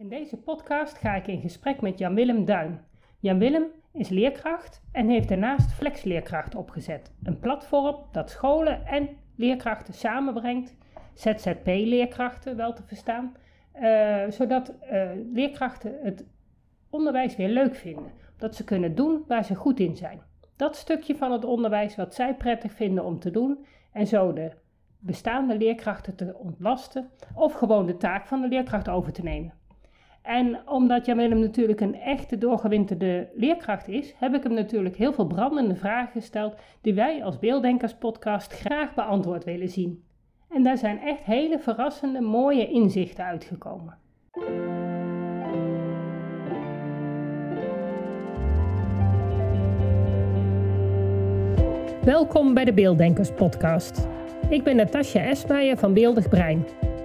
In deze podcast ga ik in gesprek met Jan-Willem Duin. Jan-Willem is leerkracht en heeft daarnaast Flexleerkracht opgezet. Een platform dat scholen en leerkrachten samenbrengt, ZZP-leerkrachten wel te verstaan, eh, zodat uh, leerkrachten het onderwijs weer leuk vinden. Dat ze kunnen doen waar ze goed in zijn. Dat stukje van het onderwijs wat zij prettig vinden om te doen en zo de bestaande leerkrachten te ontlasten of gewoon de taak van de leerkracht over te nemen. En omdat Jan Willem natuurlijk een echte doorgewinterde leerkracht is, heb ik hem natuurlijk heel veel brandende vragen gesteld die wij als Beelddenkers podcast graag beantwoord willen zien. En daar zijn echt hele verrassende, mooie inzichten uitgekomen. Welkom bij de Beelddenkers podcast. Ik ben Natasja Esmeijer van Beeldig Brein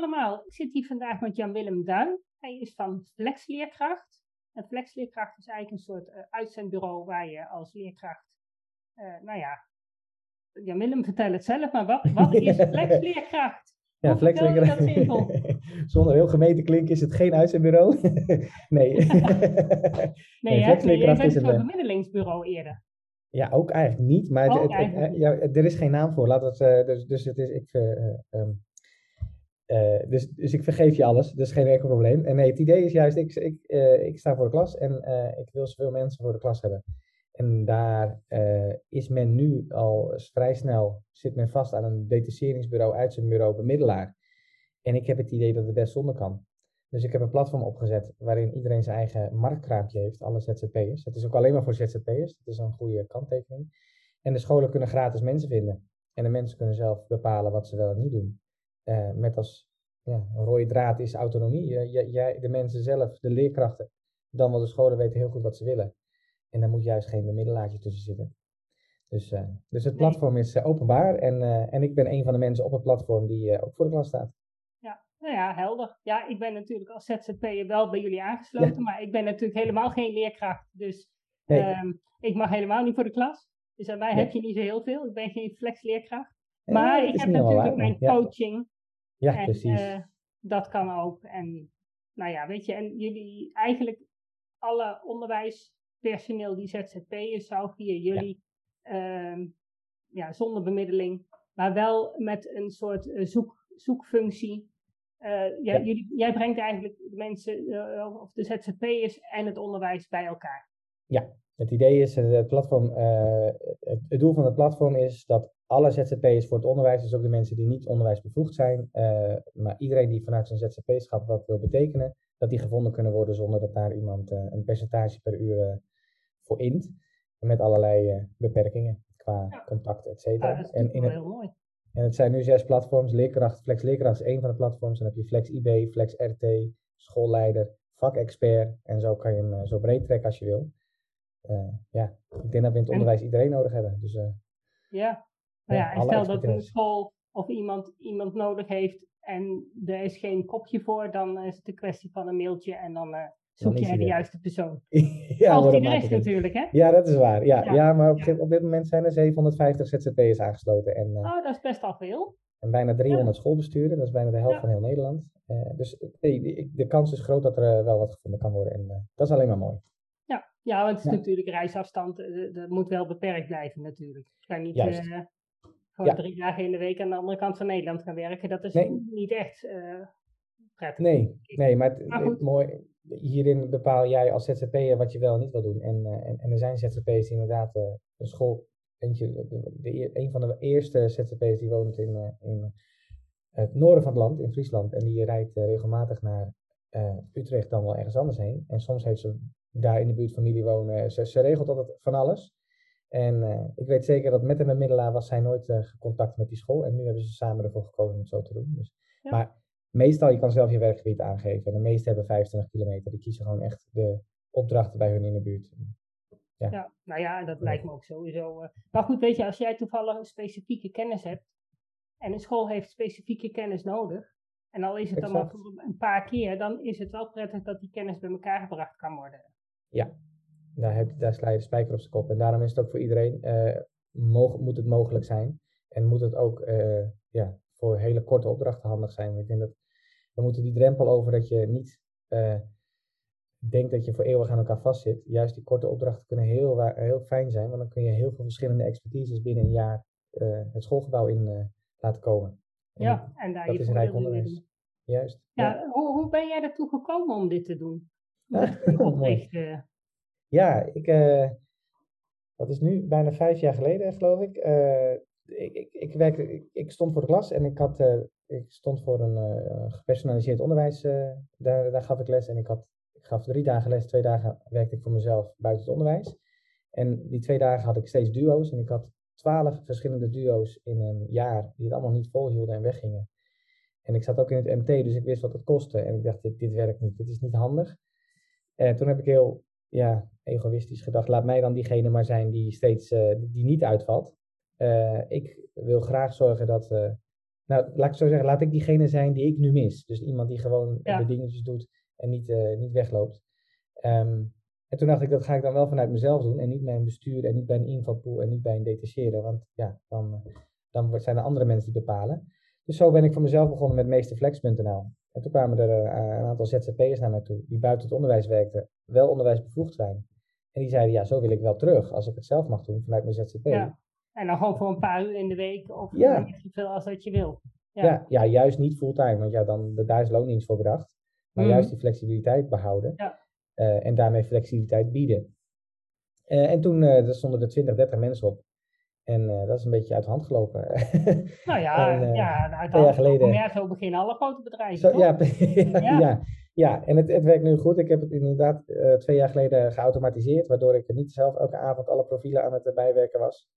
Allemaal. Ik zit hier vandaag met Jan-Willem Duin. Hij is van Flexleerkracht. En Flexleerkracht is eigenlijk een soort uh, uitzendbureau waar je als leerkracht, uh, nou ja, Jan-Willem vertel het zelf, maar wat, wat is Flexleerkracht? Ja, Flexleerkracht. Zonder heel gemeen te klinken is het geen uitzendbureau. nee. nee, nee Flexleerkracht is een eh, bemiddelingsbureau eerder. Ja, ook eigenlijk niet, maar het, het, ja, er is geen naam voor. Laat het, dus, dus het is, ik, um, uh, dus, dus ik vergeef je alles, is geen enkel probleem. En nee, het idee is juist, ik, ik, uh, ik sta voor de klas en uh, ik wil zoveel mensen voor de klas hebben. En daar is men nu al vrij snel, zit men vast aan een detacheringsbureau, uit zijn bureau, bemiddelaar. En ik heb het idee dat het best zonder kan. Dus ik heb een platform opgezet waarin iedereen zijn eigen marktkraampje heeft, alle ZZP'ers. Het is ook alleen maar voor ZZP'ers, dat is een goede kanttekening. En de scholen kunnen gratis mensen vinden. En de mensen kunnen zelf bepalen wat ze wel en niet doen. Uh, met als ja, rode draad is autonomie. jij, de mensen zelf, de leerkrachten, dan wel de scholen weten heel goed wat ze willen. En daar moet juist geen bemiddelaartje tussen zitten. Dus, uh, dus het platform is uh, openbaar en, en ik ben een van de mensen op het platform die ook voor de klas staat. Ja, nou ja, helder. Ja, ik ben natuurlijk als ZZP'er wel bij jullie aangesloten, maar ik ben natuurlijk helemaal geen leerkracht. Dus nee. um, ik mag helemaal niet voor de klas. Dus aan mij nee. heb je niet zo heel veel. Ik ben geen flexleerkracht. Maar ik heb natuurlijk mijn coaching. Ja, en, precies. Uh, dat kan ook. En nou ja, weet je, en jullie eigenlijk alle onderwijspersoneel die ZZP'ers zou via jullie, ja. Uh, ja, zonder bemiddeling, maar wel met een soort uh, zoek, zoekfunctie. Uh, ja, jullie, jij brengt eigenlijk de mensen, of de ZZP'ers en het onderwijs bij elkaar. Ja, het idee is, het, platform, het, het doel van het platform is dat alle ZZP'ers voor het onderwijs, dus ook de mensen die niet onderwijsbevoegd zijn, uh, maar iedereen die vanuit zijn ZZP-schap wat wil betekenen, dat die gevonden kunnen worden zonder dat daar iemand uh, een percentage per uur voor int. Met allerlei beperkingen qua ja. contact, et cetera. Ja, dat is en in het, heel mooi. En het zijn nu zes platforms. Leerkracht, Flex Leerkracht is één van de platforms. Dan heb je Flex IB, Flex RT, schoolleider, vakexpert. En zo kan je hem zo breed trekken als je wil. Ja, ik denk dat we in het onderwijs iedereen nodig hebben. Dus, ja, nou ja, en stel dat een school of iemand iemand nodig heeft en er is geen kopje voor, dan is het een kwestie van een mailtje en dan uh, zoek jij de juiste persoon. ja, Als die er is natuurlijk, hè? Ja, dat is waar. Ja, ja. ja maar op, ja. op, dit moment zijn er 750 ZZP'ers aangesloten. En, uh, oh, dat is best al veel. En bijna 300 schoolbesturen, dat is bijna de helft van heel Nederland. Uh, dus nee, de kans is groot dat er wel wat gevonden kan worden. En dat is alleen maar mooi. Ja, want het is natuurlijk reisafstand, dat moet wel beperkt blijven natuurlijk. Je kan niet gewoon drie dagen in de week aan de andere kant van Nederland gaan werken. Dat is niet echt uh, prettig. Nee, nee maar, het, maar het, mooi, hierin bepaal jij als ZZP'er wat je wel en niet wil doen. En, en, en, er zijn ZZP'ers die inderdaad uh, een school, eentje, de, de, een van de eerste ZZP'ers die woont in, in het noorden van het land, in Friesland. En die rijdt regelmatig naar Utrecht dan wel ergens anders heen. En soms heeft ze daar in de buurt familie wonen. Ze, ze regelt altijd van alles. En uh, ik weet zeker dat met en bemiddelaar was zij nooit uh, contact met die school. En nu hebben ze samen ervoor gekozen om het zo te doen. Dus, ja. Maar meestal, je kan zelf je werkgebied aangeven. En de meeste hebben 25 kilometer. Die kiezen gewoon echt de opdrachten bij hun in de buurt. Ja, ja nou ja, dat lijkt me ook sowieso. Uh, maar goed, weet je, als jij toevallig een specifieke kennis hebt. En een school heeft specifieke kennis nodig. En al is het dan maar een paar keer, dan is het wel prettig dat die kennis bij elkaar gebracht kan worden. Ja, daar, heb, daar sla je de spijker op zijn kop. En daarom is het ook voor iedereen, uh, moet het mogelijk zijn. En moet het ook uh, ja, voor hele korte opdrachten handig zijn. Ik denk dat we moeten die drempel over dat je niet uh, denkt dat je voor eeuwig aan elkaar vastzit. Juist die korte opdrachten kunnen heel, heel fijn zijn, want dan kun je heel veel verschillende expertises binnen een jaar het schoolgebouw in laten komen. En ja, en daar dat je is rijk onderwijs. Juist. Ja, ja. Hoe, hoe ben jij ertoe gekomen om dit te doen? Ja, ik, uh, dat is nu bijna vijf jaar geleden, geloof ik. Uh, ik, ik, ik, werkte, ik, stond voor de klas en ik, had, uh, ik stond voor een gepersonaliseerd onderwijs. daar, daar gaf ik les en ik, had, ik gaf drie dagen les, twee dagen werkte ik voor mezelf buiten het onderwijs. En die twee dagen had ik steeds duo's en ik had twaalf verschillende duo's in een jaar die het allemaal niet volhielden en weggingen. En ik zat ook in het MT, dus ik wist wat het kostte. En ik dacht, dit, dit werkt niet, dit is niet handig. En toen heb ik heel ja, egoïstisch gedacht, laat mij dan diegene maar zijn die steeds uh, die niet uitvalt. Uh, ik wil graag zorgen dat, uh, nou laat ik zo zeggen, laat ik diegene zijn die ik nu mis. Dus iemand die gewoon de dingetjes doet en niet, niet wegloopt. Um, en toen dacht ik, dat ga ik dan wel vanuit mezelf doen en niet bij een bestuur en niet bij een invalpool en niet bij een detacheren. Want ja, dan, dan zijn er andere mensen die bepalen. Dus zo ben ik voor mezelf begonnen met meesterflex.nl. En toen kwamen er een aantal ZZP'ers naar mij toe die buiten het onderwijs werkten wel onderwijsbevoegd zijn. En die zeiden, ja, zo wil ik wel terug, als ik het zelf mag doen vanuit mijn ZZP. Ja. En dan gewoon voor een paar uur in de week, of ja. niet zoveel als dat je wil. Ja. ja, ja, juist niet fulltime, want ja, dan, daar is loondienst voor bedacht. Maar mhm. juist die flexibiliteit behouden. Ja. Uh, en daarmee flexibiliteit bieden. Uh, en toen uh, stonden er 20, 30 mensen op. En dat is een beetje uit de hand gelopen. Nou ja, en, ja uit de hand geleden. Ja, zo beginnen alle grote bedrijven. Zo, ja, ja, ja, en het, het werkt nu goed. Ik heb het inderdaad uh, twee jaar geleden geautomatiseerd, waardoor ik niet zelf elke avond alle profielen aan het bijwerken was,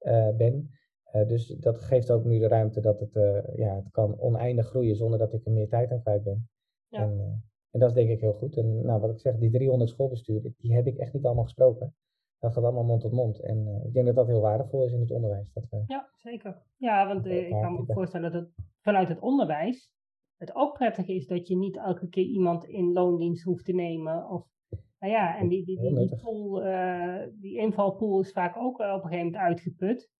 uh, ben. Uh, dus dat geeft ook nu de ruimte dat het, ja, het kan oneindig groeien zonder dat ik er meer tijd aan kwijt ben. Ja. En, en dat is denk ik heel goed. En nou, wat ik zeg, die 300 schoolbesturen, die heb ik echt niet allemaal gesproken. Dat gaat allemaal mond tot mond. En ik denk dat dat heel waardevol is in het onderwijs. Dat we, ja, zeker. Ja, want ik kan me voorstellen dat het vanuit het onderwijs het ook prettig is dat je niet elke keer iemand in loondienst hoeft te nemen. Of, nou ja, en die, die, die, die, pool, uh, die invalpool is vaak ook op een gegeven moment uitgeput.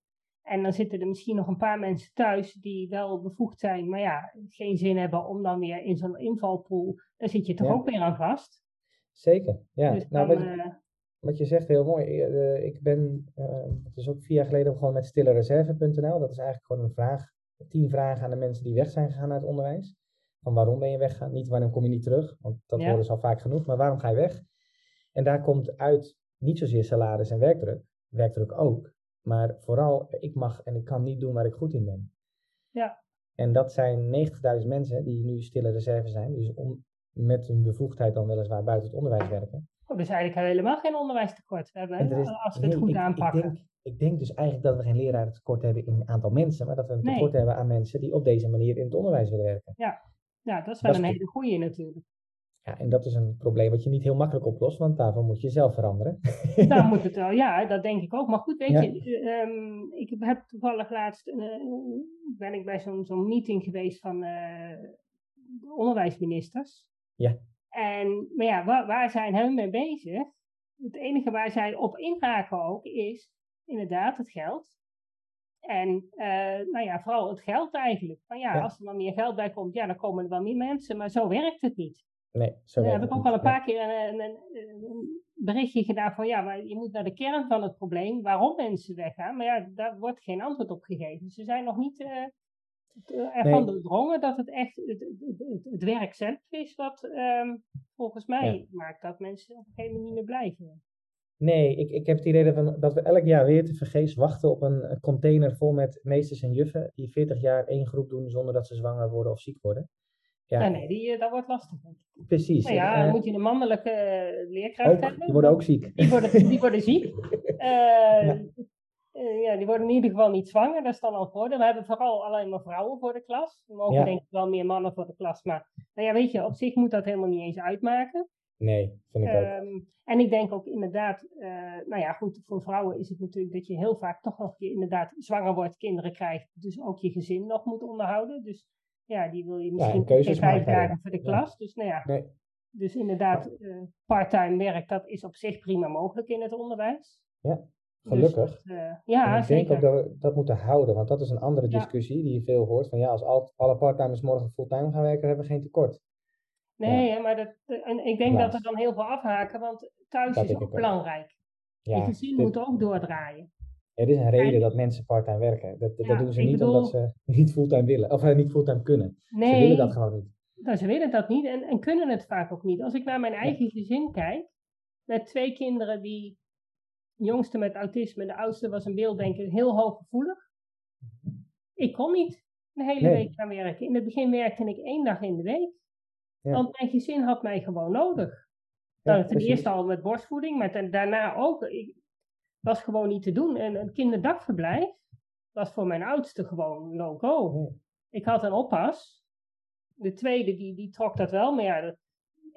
En dan zitten er misschien nog een paar mensen thuis die wel bevoegd zijn, maar ja, geen zin hebben om dan weer in zo'n invalpool. Daar zit je toch ook weer aan vast. Zeker, ja. Dus nou, wat, je zegt heel mooi. Uh, ik ben, het is ook vier jaar geleden begonnen met stillereserve.nl. Dat is eigenlijk gewoon een vraag, tien vragen aan de mensen die weg zijn gegaan uit het onderwijs. Van waarom ben je weggegaan? Niet waarom kom je niet terug, want dat ja. horen ze al vaak genoeg, maar waarom ga je weg? En daar komt uit niet zozeer salaris en werkdruk, werkdruk ook, maar vooral ik mag en ik kan niet doen waar ik goed in ben. Ja. En dat zijn 90.000 mensen die nu stille reserve zijn, dus om, met een bevoegdheid dan weliswaar buiten het onderwijs werken. Oh, dus eigenlijk hebben we helemaal geen onderwijstekort hebben, is, als we het goed aanpakken. Ik denk, ik denk, dus eigenlijk dat we geen lerarentekort hebben in aantal mensen, maar dat we een tekort hebben aan mensen die op deze manier in het onderwijs willen werken. Ja. Ja, dat is wel een hele goede natuurlijk. Ja, en dat is een probleem wat je niet heel makkelijk oplost, want daarvoor moet je zelf veranderen. Daar moet het wel, ja, dat denk ik ook. Maar goed, weet je, um, ik heb toevallig laatst, uh, ben ik bij zo'n zo'n meeting geweest van uh, de onderwijsministers. Ja. En, maar ja, waar, waar zijn hen mee bezig? Het enige waar zij op inhaken ook is inderdaad het geld. En uh, nou ja, vooral het geld eigenlijk. Van ja, als er dan meer geld bij komt, ja, dan komen er wel meer mensen. Maar zo werkt het niet. Nee, zo Daar heb ik ook al een paar keer een, een, een, berichtje gedaan van ja, maar je moet naar de kern van het probleem, waarom mensen weggaan. Maar ja, daar wordt geen antwoord op gegeven. Ze zijn nog niet uh, ervan nee. doordrongen dat het echt het, het, het, werk zelf is wat um, volgens mij maakt dat mensen op een gegeven moment niet meer blijven. Nee, ik, ik heb het idee dat we, dat we elk jaar weer te vergeefs wachten op een container vol met meesters en juffen die 40 jaar één groep doen zonder dat ze zwanger worden of ziek worden. Ja, nee, die, dat wordt lastig. Precies. Nou ja, dan moet je een mannelijke leerkracht hebben. Die worden ook ziek. Die worden, die worden ziek. ja. Uh, ja, die worden in ieder geval niet zwanger, dat is dan al voordeel. We hebben vooral alleen maar vrouwen voor de klas. We mogen denk ik wel meer mannen voor de klas, maar nou ja, weet je, op zich moet dat helemaal niet eens uitmaken. Nee, vind ik ook. Ehm, en ik denk ook inderdaad, uh, nou ja, goed, voor vrouwen is het natuurlijk dat je heel vaak toch nog je inderdaad zwanger wordt, kinderen krijgt, dus ook je gezin nog moet onderhouden. Dus ja, die wil je misschien ja, vijf dagen voor de klas. Dus nou ja, nee. dus inderdaad, uh, parttime werk, dat is op zich prima mogelijk in het onderwijs. Ja. Dus Gelukkig. Dus ja, ik denk ook dat we dat moeten houden, want dat is een andere discussie die je veel hoort. Van ja, als al, alle parttimers morgen fulltime gaan werken, hebben we geen tekort. Nee, ja. maar dat, en ik denk dat er dan heel veel afhaken, want thuis is ook belangrijk. Ja, je gezin dit, moet ook doordraaien. Er is een reden dat mensen parttime werken. Dat, dat doen ze niet omdat ze niet fulltime willen, of uh, niet fulltime kunnen. Nee, ze willen dat gewoon niet. Nou, ze willen dat niet en, en kunnen het vaak ook niet. Als ik naar mijn eigen gezin kijk, met twee kinderen die jongste met autisme, de oudste was een beelddenker, heel hooggevoelig. Ik kon niet de hele week gaan werken. In het begin werkte ik één dag in de week. Want mijn gezin had mij gewoon nodig. Ja, nou, ten eerste al met borstvoeding, maar daarna ook. Ik, was gewoon niet te doen. En een kinderdagverblijf was voor mijn oudste gewoon no-go. Ik had een oppas. De tweede, die, die trok dat wel, maar ja,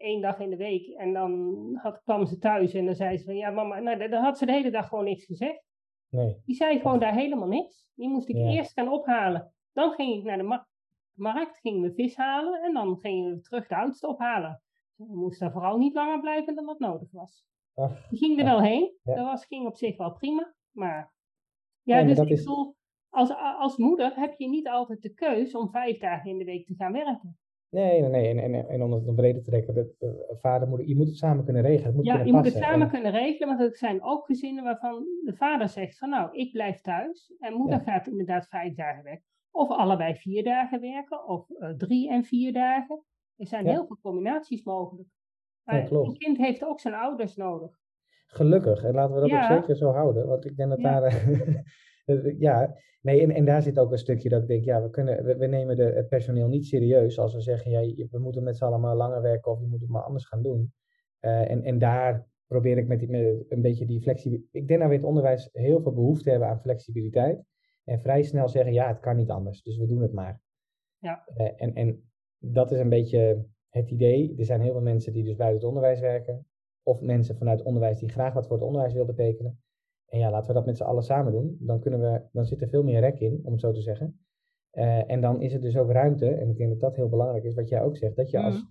één dag in de week. En dan had, kwam ze thuis en dan zei ze van, ja mama, nou, dan had ze de hele dag gewoon niks gezegd. Nee. Die zei gewoon daar helemaal niks. Die moest ik eerst gaan ophalen. Dan ging ik naar de markt, gingen we vis halen en dan gingen we terug de oudste ophalen. We moesten vooral niet langer blijven dan wat nodig was. Ach, die ging er wel heen. Dat was, ging op zich wel prima. Maar ja, dus ik bedoel, als, als moeder heb je niet altijd de keus om vijf dagen in de week te gaan werken. Nee, nee, nee. En, en, en om het breder te trekken, de, de, vader, moeder, je moet het samen kunnen regelen. Het moet ja, je moet het samen kunnen regelen, want er zijn ook gezinnen waarvan de vader zegt van nou, ik blijf thuis en moeder gaat inderdaad vijf dagen werken. Of allebei vier dagen werken, of uh, drie en vier dagen. Er zijn heel veel combinaties mogelijk. Maar een kind heeft ook zijn ouders nodig. Gelukkig, en laten we dat ook zeker zo houden, want ik denk dat daar... ja, nee, en, en daar zit ook een stukje dat ik denk, ja, we, kunnen, we, nemen de, het personeel niet serieus als we zeggen, ja, we moeten met z'n allen maar langer werken of je moet het maar anders gaan doen. Uh, en, en daar probeer ik met, die, met een beetje die flexibiliteit. Ik denk dat we in het onderwijs heel veel behoefte hebben aan flexibiliteit. En vrij snel zeggen, ja, het kan niet anders, dus we doen het maar. Ja. Uh, en, en dat is een beetje het idee. Er zijn heel veel mensen die dus buiten het onderwijs werken. Of mensen vanuit het onderwijs die graag wat voor het onderwijs willen betekenen. En ja, laten we dat met z'n allen samen doen. Dan, kunnen we, dan zit er veel meer rek in, om het zo te zeggen. Uh, en dan is er dus ook ruimte, en ik denk dat dat heel belangrijk is, wat jij ook zegt, dat je als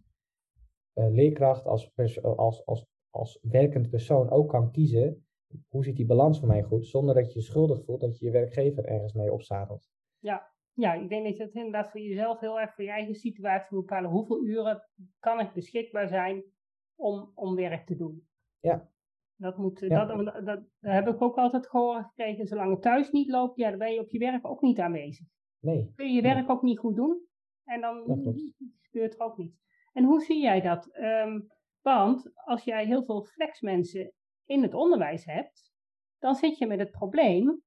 uh, leerkracht, als, als, als, als werkend persoon ook kan kiezen, hoe zit die balans voor mij goed, zonder dat je je schuldig voelt dat je je werkgever ergens mee opzadelt. Ja, ja, ik denk dat je het inderdaad voor jezelf heel erg voor je eigen situatie moet bepalen. Hoeveel uren kan ik beschikbaar zijn om, om werk te doen? Ja, dat, moet, Dat, dat, dat, heb ik ook altijd gehoord gekregen. Zolang het thuis niet loopt, ja, dan ben je op je werk ook niet aanwezig. Nee. Kun je je werk ook niet goed doen. En dan gebeurt er ook niet. En hoe zie jij dat? Ehm, want als jij heel veel flexmensen in het onderwijs hebt, dan zit je met het probleem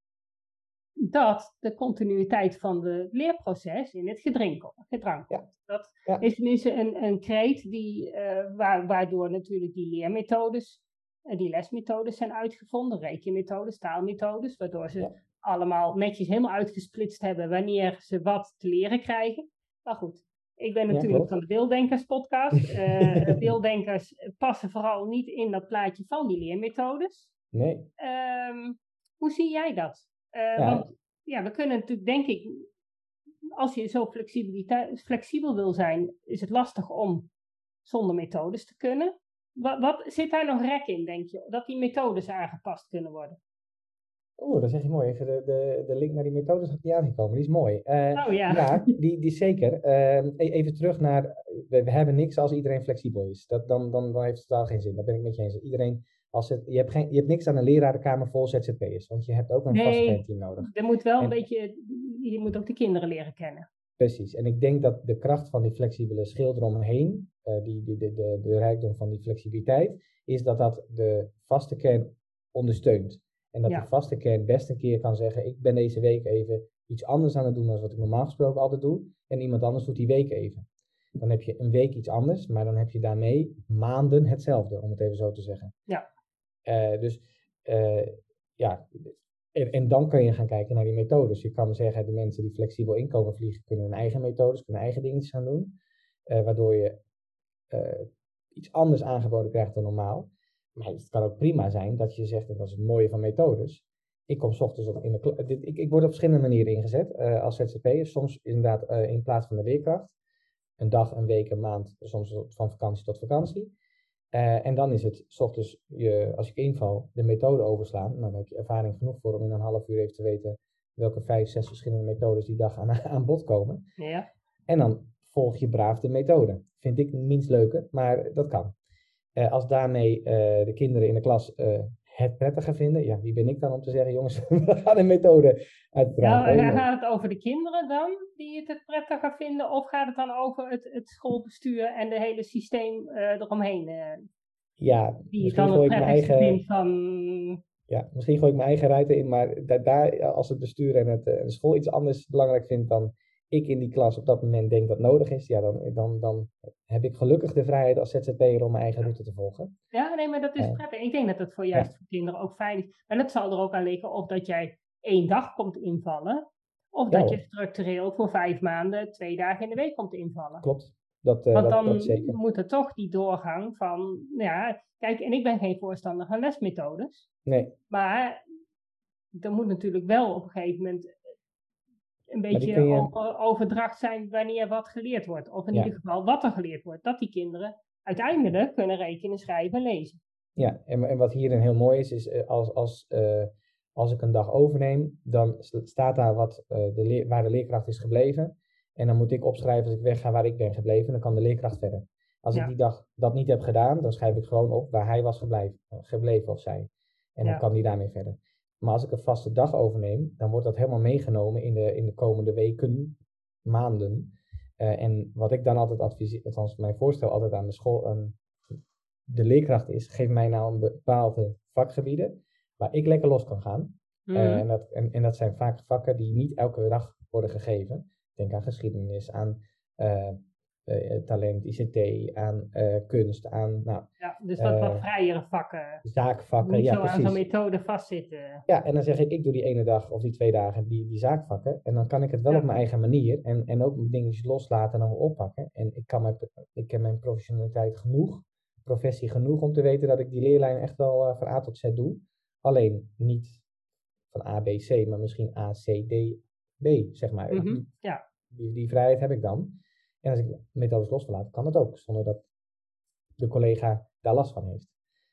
dat de continuïteit van het leerproces in het gedrang komt. Dat is dus een, een kreet die, uh, waardoor natuurlijk die leermethodes die lesmethodes zijn uitgevonden, rekenmethodes, taalmethodes, waardoor ze allemaal netjes helemaal uitgesplitst hebben wanneer ze wat te leren krijgen. Maar goed, ik ben natuurlijk van de Beelddenkers podcast. Uh, beelddenkers passen vooral niet in dat plaatje van die leermethodes. Nee. Um, hoe zie jij dat? Uh, ja. Want ja, we kunnen natuurlijk, denk ik, als je zo flexibel wil zijn, is het lastig om zonder methodes te kunnen. Wat, wat, zit daar nog rek in, denk je? Dat die methodes aangepast kunnen worden? Oeh, dat zeg je mooi. Even de, de, de link naar die methodes had niet aangekomen. Die is mooi. Uh, oh ja. Ja, die, die is zeker. Uh, even terug naar, we, we, hebben niks als iedereen flexibel is. Dat, dan, dan, dan heeft het totaal geen zin. Daar ben ik met je eens. Iedereen, als het, je, hebt geen, je hebt niks aan een lerarenkamer vol ZZP'ers. Want je hebt ook een nee, vast team nodig. Er moet wel een beetje, je moet ook de kinderen leren kennen. Precies. En ik denk dat de kracht van die flexibele schild eromheen die, die, de, de, de rijkdom van die flexibiliteit, is dat dat de vaste kern ondersteunt. En dat ja. de vaste kern best een keer kan zeggen, ik ben deze week even iets anders aan het doen dan wat ik normaal gesproken altijd doe. En iemand anders doet die week even. Dan heb je een week iets anders, maar dan heb je daarmee maanden hetzelfde, om het even zo te zeggen. Ja. Uh, dus uh, ja, en, en, dan kan je gaan kijken naar die methodes. Je kan zeggen, de mensen die flexibel inkomen vliegen, kunnen hun eigen methodes, kunnen eigen dingetjes gaan doen. Uh, waardoor je iets anders aangeboden krijgt dan normaal. Maar het kan ook prima zijn dat je zegt, en dat is het mooie van methodes. Ik kom s ochtends op in de ik, ik word op verschillende manieren ingezet uh, als ZZP'er. Soms inderdaad uh, in plaats van de leerkracht. Een dag, een week, een maand, soms van vakantie tot vakantie. Uh, en dan is het s ochtends, je, als ik inval, de methode overslaan. Dan heb je ervaring genoeg voor om in een half uur even te weten welke vijf, zes verschillende methodes die dag aan, aan bod komen. Ja. En dan volg je braaf de methode. Vind ik minst leuke, maar dat kan. Uh, als daarmee uh, de kinderen in de klas uh, het prettiger vinden, ja, wie ben ik dan om te zeggen, jongens, we gaan een methode uitbreiden. Ja, gaat het over de kinderen dan, die het het prettiger vinden, of gaat het dan over het, het schoolbestuur en de hele systeem eromheen? ja, die dan het prettigste eigen... van... Ja, misschien gooi ik mijn eigen ruiten in, maar daar, daar als het bestuur en het, de school iets anders belangrijk vindt dan ik in die klas op dat moment denk dat nodig is, ja, dan, dan, dan heb ik gelukkig de vrijheid als ZZP'er om mijn eigen route te volgen. Ja, nee, maar dat is uh, prettig. Ik denk dat het voor juist ja. voor kinderen ook fijn is. Maar dat zal er ook aan liggen of dat jij één dag komt invallen, of ja, dat je structureel voor vijf maanden twee dagen in de week komt invallen. Klopt. Dat, uh, Want dat, dan dat zeker. moet er toch die doorgang van, nou ja, kijk, en ik ben geen voorstander van lesmethodes. Nee. Maar er moet natuurlijk wel op een gegeven moment een beetje je... over, overdracht zijn wanneer wat geleerd wordt. Of in ja. ieder geval wat er geleerd wordt. Dat die kinderen uiteindelijk kunnen rekenen, schrijven en lezen. Ja, en, en wat hierin heel mooi is, is als, als, uh, als ik een dag overneem, dan staat daar wat, uh, de leer, waar de leerkracht is gebleven. En dan moet ik opschrijven als ik wegga waar ik ben gebleven. Dan kan de leerkracht verder. Als ja. ik die dag dat niet heb gedaan, dan schrijf ik gewoon op waar hij was gebleven, gebleven of zij. En dan ja. kan die daarmee verder. Maar als ik een vaste dag overneem, dan wordt dat helemaal meegenomen in de, in de komende weken, maanden. Uh, en wat ik dan altijd adviseer, althans mijn voorstel altijd aan de school, aan de leerkracht is, geef mij nou een bepaalde vakgebieden waar ik lekker los kan gaan. Mm. Uh, en, dat, en, en dat zijn vaak vakken die niet elke dag worden gegeven. Denk aan geschiedenis, aan uh, uh, talent, ICT, aan uh, kunst, aan... Nou, ja, dus wat, wat vrijere vakken. Zaakvakken, Niet ja zo precies. aan zo'n methode vastzitten. Ja, en dan zeg ik, ik doe die ene dag of die twee dagen die, die zaakvakken. En dan kan ik het wel ja. op mijn eigen manier en, en ook dingetjes loslaten en dan weer oppakken. En ik, kan mijn, ik ken mijn professionaliteit genoeg, professie genoeg om te weten dat ik die leerlijn echt wel van A tot Z doe. Alleen niet van A, B, C, maar misschien A, C, D, B, zeg maar. Mm -hmm. ja. die, die vrijheid heb ik dan. En als ik methodes los wil laten, kan dat ook, zonder dat de collega daar last van heeft.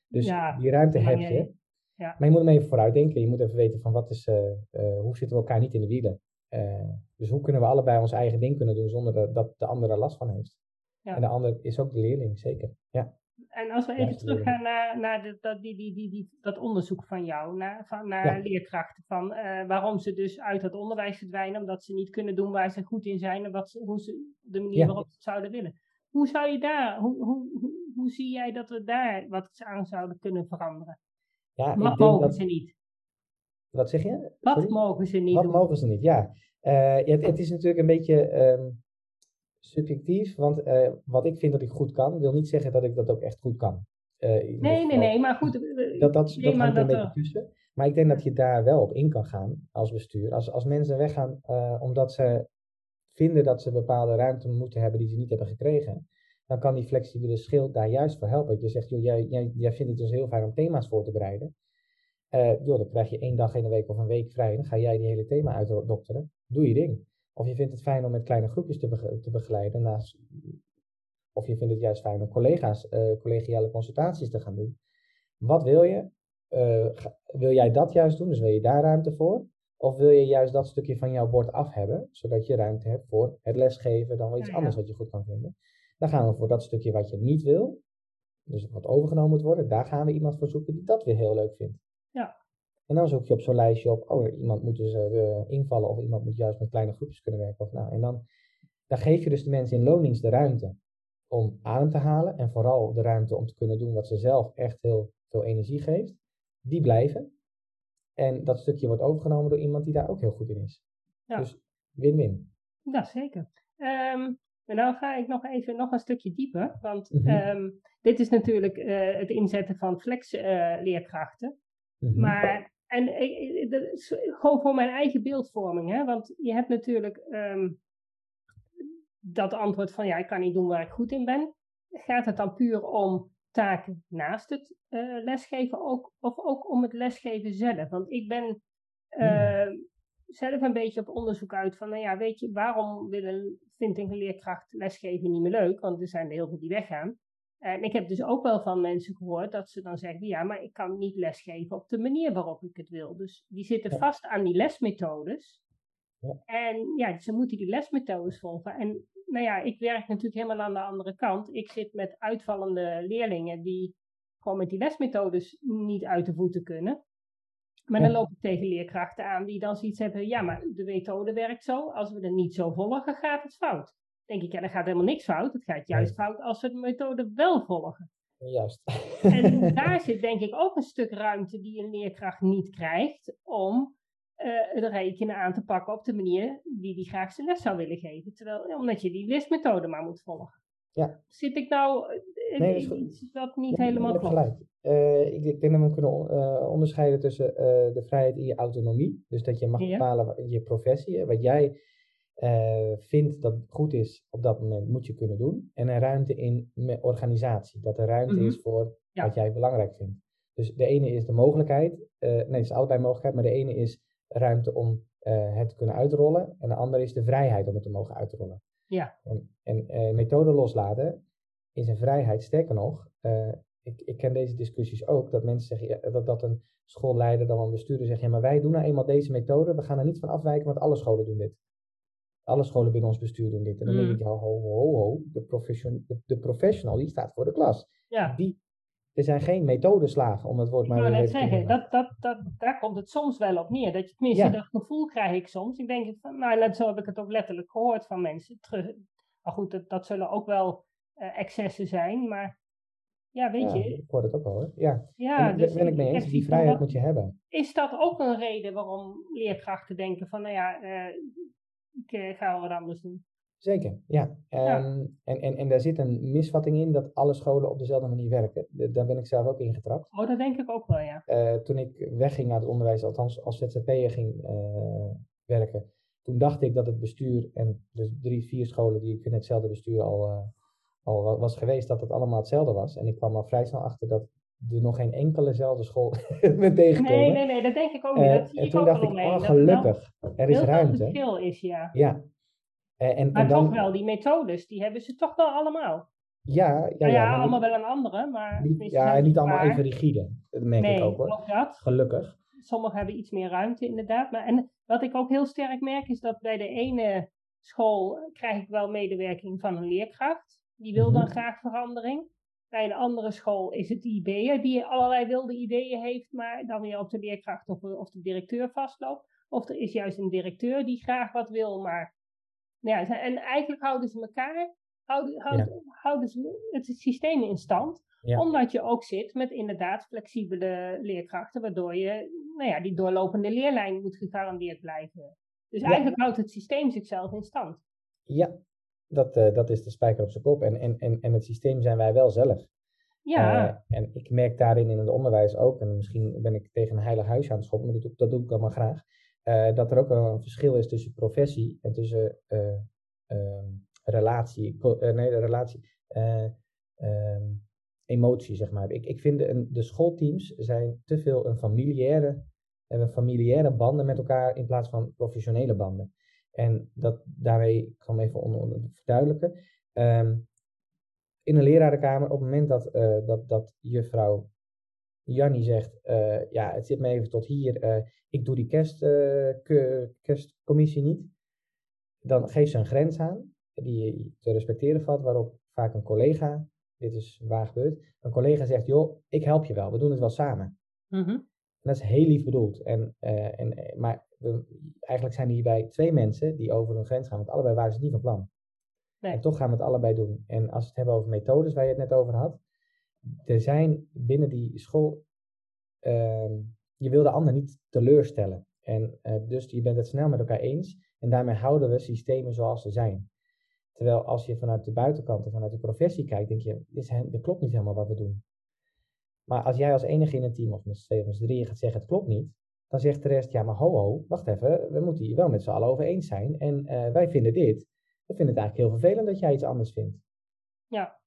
Dus ja, die ruimte heb je. je ja. Maar je moet hem even vooruit denken. Je moet even weten van wat is, uh, uh, hoe zitten we elkaar niet in de wielen. Uh, dus hoe kunnen we allebei ons eigen ding kunnen doen zonder dat de ander er last van heeft. Ja. En de ander is ook de leerling, zeker. Ja. En als we even ja, teruggaan naar, naar de, dat, die, die, die, dat onderzoek van jou, naar, van, naar leerkrachten, van waarom ze dus uit het onderwijs verdwijnen, omdat ze niet kunnen doen waar ze goed in zijn en wat ze, hoe ze, de manier waarop ze het zouden willen. Hoe zou je daar, hoe, hoe, hoe, hoe zie jij dat we daar wat aan zouden kunnen veranderen? Ja, wat ik mogen denk dat... ze niet? Wat zeg je? Wat Sorry? mogen ze niet Wat doen? mogen ze niet, ja. Uh, ja het, het, is natuurlijk een beetje um, subjectief, want uh, wat ik vind dat ik goed kan, wil niet zeggen dat ik dat ook echt goed kan. Uh, nee, nee, nee, maar goed. Dat, dat, dat hangt er een beetje tussen. Maar ik denk dat je daar wel op in kan gaan als bestuur. Als, als mensen weggaan omdat ze vinden dat ze bepaalde ruimte moeten hebben die ze niet hebben gekregen, dan kan die flexibele schil daar juist voor helpen. Je zegt, joh, jij, jij, jij vindt het dus heel fijn om thema's voor te bereiden. Joh, dan krijg je één dag in de week of een week vrij. Dan ga jij die hele thema uitdokteren. Doe je ding. Of je vindt het fijn om met kleine groepjes te, be te begeleiden. Naast, of je vindt het juist fijn om collega's, uh, collegiale consultaties te gaan doen. Wat wil je? Uh, ga, wil jij dat juist doen? Dus wil je daar ruimte voor? Of wil je juist dat stukje van jouw bord af hebben, zodat je ruimte hebt voor het lesgeven, dan wel iets ja, ja. anders wat je goed kan vinden. Dan gaan we voor dat stukje wat je niet wil, dus wat overgenomen moet worden, daar gaan we iemand voor zoeken die dat weer heel leuk vindt. Ja. En dan zoek je op zo'n lijstje op, oh, iemand moet dus uh, invallen of iemand moet juist met kleine groepjes kunnen werken. Of nou, en dan, dan geef je dus de mensen in loondienst de ruimte om adem te halen en vooral de ruimte om te kunnen doen wat ze zelf echt heel veel energie geeft. Die blijven. En dat stukje wordt overgenomen door iemand die daar ook heel goed in is. Ja. Dus win-win. Ja, zeker. Um, Maar nou ga ik nog even nog een stukje dieper. Want mhm. ehm, dit is natuurlijk uh, het inzetten van flex-leerkrachten. Mhm. Maar, en gewoon voor mijn eigen beeldvorming. Hè? Want je hebt natuurlijk ehm, dat antwoord van ja, ik kan niet doen waar ik goed in ben. Gaat het dan puur om taken naast het uh, lesgeven ook, of ook om het lesgeven zelf? Want ik ben uh, zelf een beetje op onderzoek uit van, nou ja, weet je, waarom willen, vindt een leerkracht lesgeven niet meer leuk? Want er zijn er heel veel die weggaan. En ik heb dus ook wel van mensen gehoord dat ze dan zeggen, ja, maar ik kan niet lesgeven op de manier waarop ik het wil. Dus die zitten vast aan die lesmethodes. Ja. En ja, ze moeten die lesmethodes volgen. En nou ja, ik werk natuurlijk helemaal aan de andere kant. Ik zit met uitvallende leerlingen die gewoon met die lesmethodes niet uit de voeten kunnen. Maar dan loop ik tegen leerkrachten aan die dan zoiets hebben, ja, maar de methode werkt zo. Als we er niet zo volgen, gaat het fout. Denk ik, ja, dan gaat helemaal niks fout. Het gaat juist fout als we de methode wel volgen. Juist. En daar zit denk ik ook een stuk ruimte die een leerkracht niet krijgt om uh, het rekenen aan te pakken op de manier die hij graag zijn les zou willen geven. Terwijl, omdat je die lesmethode maar moet volgen. Ja. Zit ik nou uh, nee, iets wat niet helemaal klopt? Gelijk. Uh, ik, ik, denk dat we kunnen onderscheiden tussen de vrijheid en je autonomie. Dus dat je mag bepalen je professie, wat jij vindt dat goed is op dat moment, moet je kunnen doen. En een ruimte in organisatie. Dat er ruimte mhm. is voor wat jij belangrijk vindt. Dus de ene is de mogelijkheid, nee, het is allebei mogelijkheid, maar de ene is ruimte om uh, het te kunnen uitrollen. En de andere is de vrijheid om het te mogen uitrollen. Ja. En, en uh, methode loslaten is een vrijheid. Sterker nog, uh, ik, ik ken deze discussies ook, dat mensen zeggen dat, dat een schoolleider dan een bestuurder zegt, ja maar wij doen nou eenmaal deze methode, we gaan er niet van afwijken, want alle scholen doen dit. Alle scholen binnen ons bestuur doen dit. En dan denk mm. ik, ho, ho, ho, ho, de, profession, de, de professional die staat voor de klas. Ja. Die, er zijn geen methodeslagen, om het woord maar te zeggen. Dat, dat, dat, daar komt het soms wel op neer. Dat je, tenminste, dat gevoel krijg ik soms. Ik denk, van, nou, zo heb ik het ook letterlijk gehoord van mensen. Terug. Maar goed, dat, dat zullen ook wel uh, excessen zijn. Maar ja, weet je. Ik hoor het ook wel hoor. Ja, ja en, dus ben ik mee eens. Die vrijheid moet je hebben. Is dat ook een reden waarom leerkrachten denken van, nou ja, uh, ik uh, ga wel wat anders doen? Zeker, ja. Ehm, en, en, en daar zit een misvatting in dat alle scholen op dezelfde manier werken. daar ben ik zelf ook in getrapt. Oh, dat denk ik ook wel, ja. Uh, toen ik wegging naar het onderwijs, althans als ZZP'er ging uh, werken, toen dacht ik dat het bestuur en de drie, vier scholen die ik in hetzelfde bestuur al, uh, al was geweest, dat het allemaal hetzelfde was. En ik kwam al vrij snel achter dat er nog geen enkelezelfde school ben tegengekomen. Nee, nee, nee, dat denk ik ook niet. Dat zie en toen dacht ik, oh gelukkig, er is ruimte. Verschil is, ja. Ja, uh, en, maar en dan, toch wel, die methodes, die hebben ze toch wel allemaal. Ja, ja, nou ja, ja allemaal wel een andere, maar... Niet, ja, niet allemaal even rigide, dat merk nee, ik ook hoor. Dat. Gelukkig. Sommigen hebben iets meer ruimte inderdaad. Maar, en wat ik ook heel sterk merk is dat bij de ene school krijg ik wel medewerking van een leerkracht. Die wil dan mhm. graag verandering. Bij een andere school is het IB'er die allerlei wilde ideeën heeft, maar dan weer op de leerkracht of, of de directeur vastloopt. Of er is juist een directeur die graag wat wil, maar ja, en eigenlijk houden ze elkaar, houden, houden, houden ze het systeem in stand. Omdat je ook zit met inderdaad flexibele leerkrachten, waardoor je, nou ja, die doorlopende leerlijn moet gegarandeerd blijven. Dus eigenlijk houdt het systeem zichzelf in stand. Ja, dat, uh, dat is de spijker op zijn kop. En, en, en, en het systeem zijn wij wel zelf. Ja. Uh, en ik merk daarin in het onderwijs ook, en misschien ben ik tegen een heilig huis aan het schoppen, maar dat, dat doe ik allemaal graag. Uh, dat er ook een verschil is tussen professie en tussen uh, relatie, nee, de relatie, ehm, emotie, zeg maar. Ik, ik vind de, de schoolteams zijn te veel een familiaire, hebben familiaire banden met elkaar in plaats van professionele banden. En dat daarmee, ik kan hem even onder, verduidelijken. Um, in een lerarenkamer, op het moment dat, dat, dat juffrouw Jannie zegt, uh, ja, het zit me even tot hier, uh, ik doe die kerst, uh, kerstcommissie niet. Dan geeft ze een grens aan, die te respecteren valt, waarop vaak een collega, dit is waar gebeurd, een collega zegt, joh, ik help je wel, we doen het wel samen. Mm -hmm. dat is heel lief bedoeld. En, en, maar we, eigenlijk zijn er hierbij twee mensen die over een grens gaan, want allebei waren ze niet van plan. Nee. En toch gaan we het allebei doen. En als we het hebben over methodes, waar je het net over had, er zijn binnen die school, uh, je wil de ander niet teleurstellen. En uh, dus je bent het snel met elkaar eens. En daarmee houden we systemen zoals ze zijn. Terwijl als je vanuit de buitenkant en vanuit de professie kijkt, denk je, dit klopt niet helemaal wat we doen. Maar als jij als enige in een team of met twee of met drieën gaat zeggen, het klopt niet, dan zegt de rest, ja maar ho ho, wacht even, we moeten hier wel met z'n allen over eens zijn. En uh, wij vinden dit. We vinden het eigenlijk heel vervelend dat jij iets anders vindt. Ja.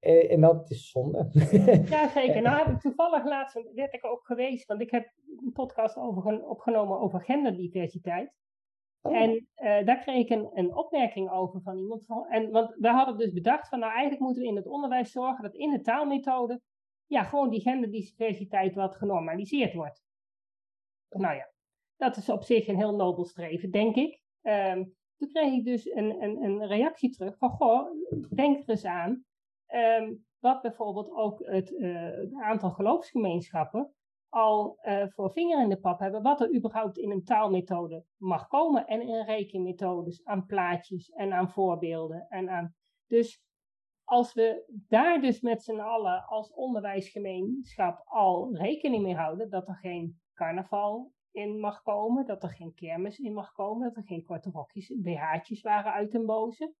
Uh, en dat is zonde. ja, zeker. Nou heb ik toevallig laatst, werd ik ook geweest, want ik heb een podcast over, opgenomen over genderdiversiteit. Oh. En uh, daar kreeg ik een, een, opmerking over van iemand. Van, en, want we hadden dus bedacht van nou eigenlijk moeten we in het onderwijs zorgen dat in de taalmethode ja, gewoon die genderdiversiteit wat genormaliseerd wordt. Nou ja, dat is op zich een heel nobel streven, denk ik. Um, toen kreeg ik dus een, een, een reactie terug van, goh, denk er eens aan. Um, wat bijvoorbeeld ook het, het aantal geloofsgemeenschappen al uh, voor vinger in de pap hebben wat er überhaupt in een taalmethode mag komen en in rekenmethodes aan plaatjes en aan voorbeelden en aan. Dus als we daar dus met z'n allen als onderwijsgemeenschap al rekening mee houden dat er geen carnaval in mag komen, dat er geen kermis in mag komen, dat er geen korte rokjes, BH'tjes waren uit den boze,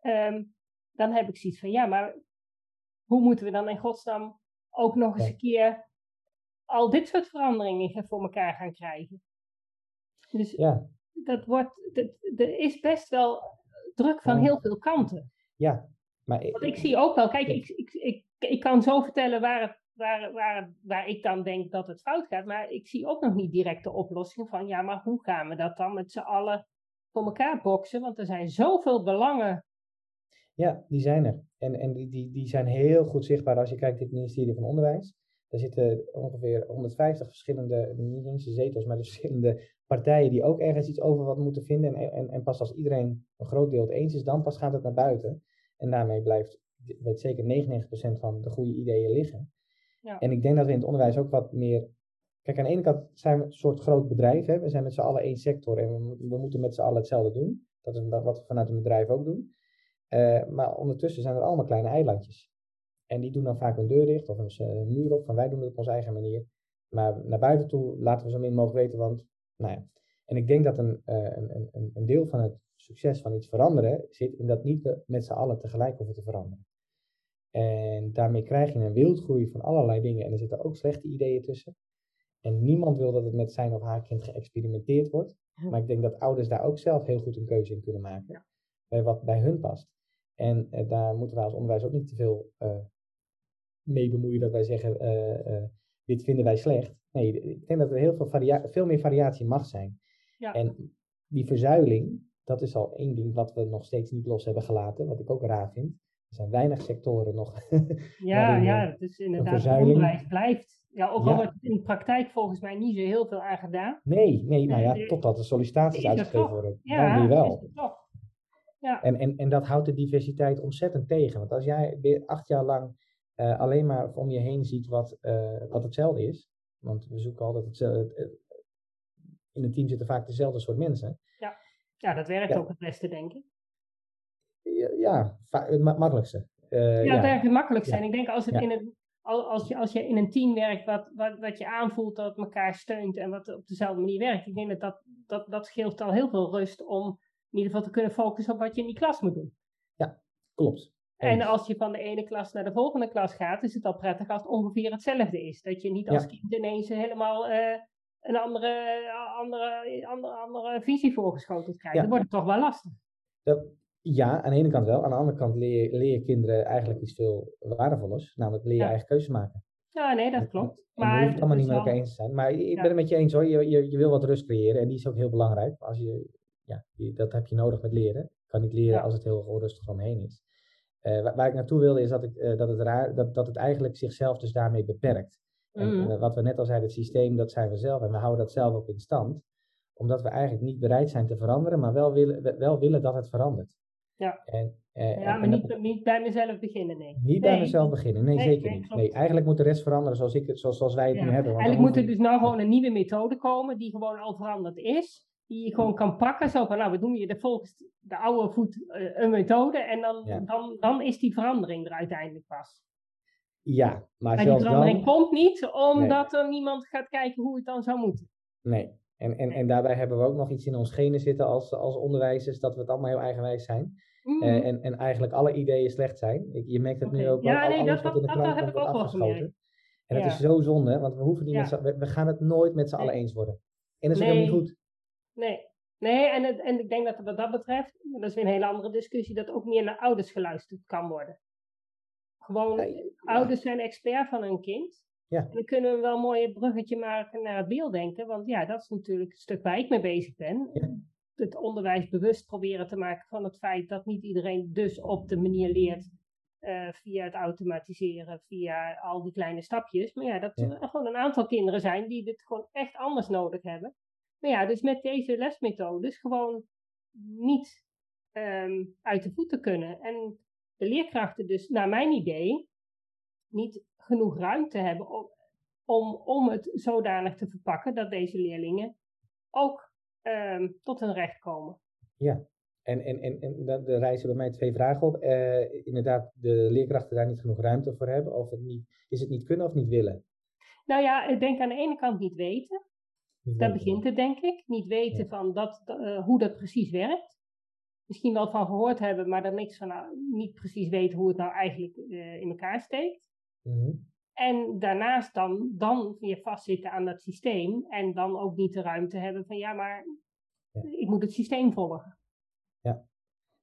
um, dan heb ik zoiets van ja, maar hoe moeten we dan in godsnaam ook nog eens een keer al dit soort veranderingen voor elkaar gaan krijgen. Dus ja. dat wordt, er is best wel druk van heel veel kanten. Ja, maar Want ik zie ook wel, kijk, ik, ik, ik, ik kan zo vertellen waar, het, waar, waar, waar ik dan denk dat het fout gaat, maar ik zie ook nog niet direct de oplossing van, ja, maar hoe gaan we dat dan met z'n allen voor elkaar boksen? Want er zijn zoveel belangen. Ja, die zijn er. En, en die, die, die zijn heel goed zichtbaar als je kijkt in het ministerie van Onderwijs. Er zitten ongeveer 150 verschillende, niet eens zetels, maar de verschillende partijen die ook ergens iets over wat moeten vinden. En, en, en pas als iedereen een groot deel het eens is, dan pas gaat het naar buiten. En daarmee blijft, weet zeker 99% van de goede ideeën liggen. Ja. En ik denk dat we in het onderwijs ook wat meer. Kijk, aan de ene kant zijn we een soort groot bedrijf. Hè? We zijn met z'n allen één sector en we, we moeten met z'n allen hetzelfde doen. Dat is wat we vanuit een bedrijf ook doen. Uh, maar ondertussen zijn er allemaal kleine eilandjes. En die doen dan vaak een deur dicht of een muur op van wij doen het op onze eigen manier. Maar naar buiten toe laten we zo min mogelijk weten, want nou ja. En ik denk dat een, uh, een, een, een deel van het succes van iets veranderen zit in dat niet met z'n allen tegelijk hoeven te veranderen. En daarmee krijg je een wildgroei van allerlei dingen en er zitten ook slechte ideeën tussen. En niemand wil dat het met zijn of haar kind geëxperimenteerd wordt. Maar ik denk dat ouders daar ook zelf heel goed een keuze in kunnen maken. Bij wat bij hun past. En uh, daar moeten wij als onderwijs ook niet te veel uh, mee bemoeien dat wij zeggen, uh, dit vinden wij slecht. Nee, ik denk dat er heel veel, varia veel meer variatie mag zijn. Ja. En die verzuiling, dat is al één ding wat we nog steeds niet los hebben gelaten, wat ik ook raar vind. Er zijn weinig sectoren nog. ja, ja, het is inderdaad, het onderwijs blijft. Ja, ook al wordt in de praktijk volgens mij niet zo heel veel aan gedaan. Nee, nee, nou ja, totdat de sollicitaties uitgegeven worden. Ja, dan wel. toch. Ja. En, en, en dat houdt de diversiteit ontzettend tegen. Want als jij weer acht jaar lang uh, alleen maar om je heen ziet wat, uh, wat hetzelfde is. Want we zoeken altijd hetzelfde. Eh, in een team zitten vaak dezelfde soort mensen. Ja, ja dat werkt ook het beste, denk ik. Ja, ja het makkelijkste. ja, het werkt het makkelijkste. En ik denk als, het in het, als, je, als je in een team werkt wat, wat, wat je aanvoelt dat elkaar steunt en wat op dezelfde manier werkt, ik denk dat dat, dat, dat scheelt al heel veel rust om in ieder geval te kunnen focussen op wat je in die klas moet doen. Ja, klopt. En als je van de ene klas naar de volgende klas gaat, is het al prettig als het ongeveer hetzelfde is. Dat je niet als kind ineens helemaal uh, een andere, andere, andere, andere visie voorgeschoteld krijgt. Ja. Dan wordt het toch wel lastig. Dat, ja, aan de ene kant wel. Aan de andere kant leer, leer je kinderen eigenlijk iets veel waardevollers. Namelijk leer je eigen keuzes maken. Ja, nee, dat klopt. maar je hoeft het allemaal niet met elkaar eens te zijn. Maar ik ben het met je eens hoor. Je, je, je wil wat rust creëren. En die is ook heel belangrijk. Als je, ja, dat heb je nodig met leren. Je kan niet leren als het heel rustig omheen is. Uh, waar, ik naartoe wilde is dat, ik, uh, dat, het raar, dat, dat het eigenlijk zichzelf dus daarmee beperkt. En mm. wat we net al zeiden, het systeem, dat zijn we zelf en we houden dat zelf ook in stand. Omdat we eigenlijk niet bereid zijn te veranderen, maar wel willen, wel willen dat het verandert. Ja, en, ja maar niet, niet bij mezelf beginnen, nee. Niet bij mezelf beginnen, nee, zeker niet. Nee, eigenlijk moet de rest veranderen zoals, ik, zoals, zoals wij het nu hebben. Want eigenlijk moet er dus nou gewoon een nieuwe methode komen die gewoon al veranderd is die je gewoon kan pakken. Zo van, nou, we doen je volgens de oude voet uh, een methode. En dan, dan, dan is die verandering er uiteindelijk pas. Ja, maar, maar die verandering komt niet omdat er niemand gaat kijken hoe het dan zou moeten. Nee, En, en, en daarbij hebben we ook nog iets in ons genen zitten als, als onderwijzers, dat we het allemaal heel eigenwijs zijn. Mm. en, en eigenlijk alle ideeën slecht zijn. Je merkt het nu ook wel, ja, nee, alles dat, wat in de krant komt, wordt afgeschoten. En dat is zo zonde, want we hoeven niet met we, we gaan het nooit met z'n allen eens worden. En dat is ook niet goed. Nee, nee en, het, en ik denk dat wat dat betreft, dat is weer een hele andere discussie, dat ook meer naar ouders geluisterd kan worden. Gewoon, ouders zijn expert van hun kind. Ja. Dan kunnen we wel een mooi bruggetje maken naar het beelddenken, want ja, dat is natuurlijk het stuk waar ik mee bezig ben. Het onderwijs bewust proberen te maken van het feit dat niet iedereen dus op de manier leert uh, via het automatiseren, via al die kleine stapjes. Maar ja, dat er gewoon een aantal kinderen zijn die dit gewoon echt anders nodig hebben. Maar ja, dus met deze lesmethodes gewoon niet um, uit de voeten kunnen. En de leerkrachten dus, naar mijn idee, niet genoeg ruimte hebben om, om, om het zodanig te verpakken dat deze leerlingen ook um, tot hun recht komen. Ja, en, en, en, en daar reizen bij mij twee vragen op. Uh, inderdaad, de leerkrachten daar niet genoeg ruimte voor hebben. Of het niet, is het niet kunnen of niet willen? Nou ja, ik denk aan de ene kant niet weten. Daar begint het, denk ik. Niet weten van dat, uh, hoe dat precies werkt. Misschien wel van gehoord hebben, maar dan niks van nou, niet precies weten hoe het nou eigenlijk uh, in elkaar steekt. Mm En daarnaast dan, dan weer vastzitten aan dat systeem. En dan ook niet de ruimte hebben van ja, maar ja. ik moet het systeem volgen. Ja.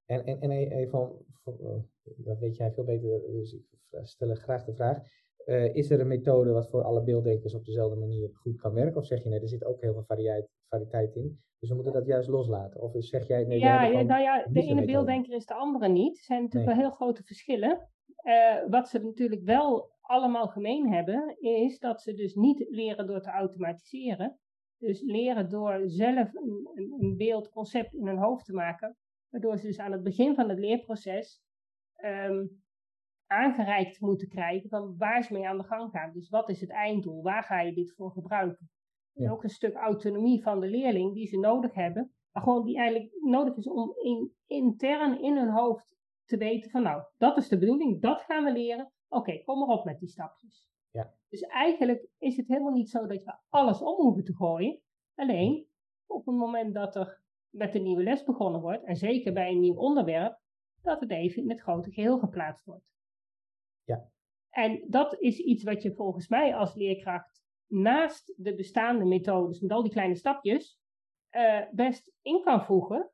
En, en, en even, eh, dat weet jij veel beter, dus ik stel graag de vraag. Uh, is er een methode wat voor alle beelddenkers op dezelfde manier goed kan werken? Of zeg je nee, er zit ook heel veel variëteit, variëteit in, dus we moeten dat juist loslaten? Of zeg jij nee, ja, ja, nou ja, de ene beelddenker is de andere niet. Er zijn natuurlijk wel heel grote verschillen. Uh, wat ze natuurlijk wel allemaal gemeen hebben, is dat ze dus niet leren door te automatiseren. Dus leren door zelf een, een, een beeldconcept in hun hoofd te maken, Waardoor ze dus aan het begin van het leerproces um, aangereikt moeten krijgen van waar ze mee aan de gang gaan. Dus wat is het einddoel? Waar ga je dit voor gebruiken? En ook een stuk autonomie van de leerling die ze nodig hebben. Maar gewoon die eigenlijk nodig is om in, intern in hun hoofd te weten van nou, dat is de bedoeling, dat gaan we leren. Oké, kom maar op met die stapjes. Ja. Dus eigenlijk is het helemaal niet zo dat je alles om hoeven te gooien. Alleen op het moment dat er met een nieuwe les begonnen wordt, en zeker bij een nieuw onderwerp, dat het even in het grote geheel geplaatst wordt. Ja. En dat is iets wat je volgens mij als leerkracht naast de bestaande methodes met al die kleine stapjes uh, best in kan voegen.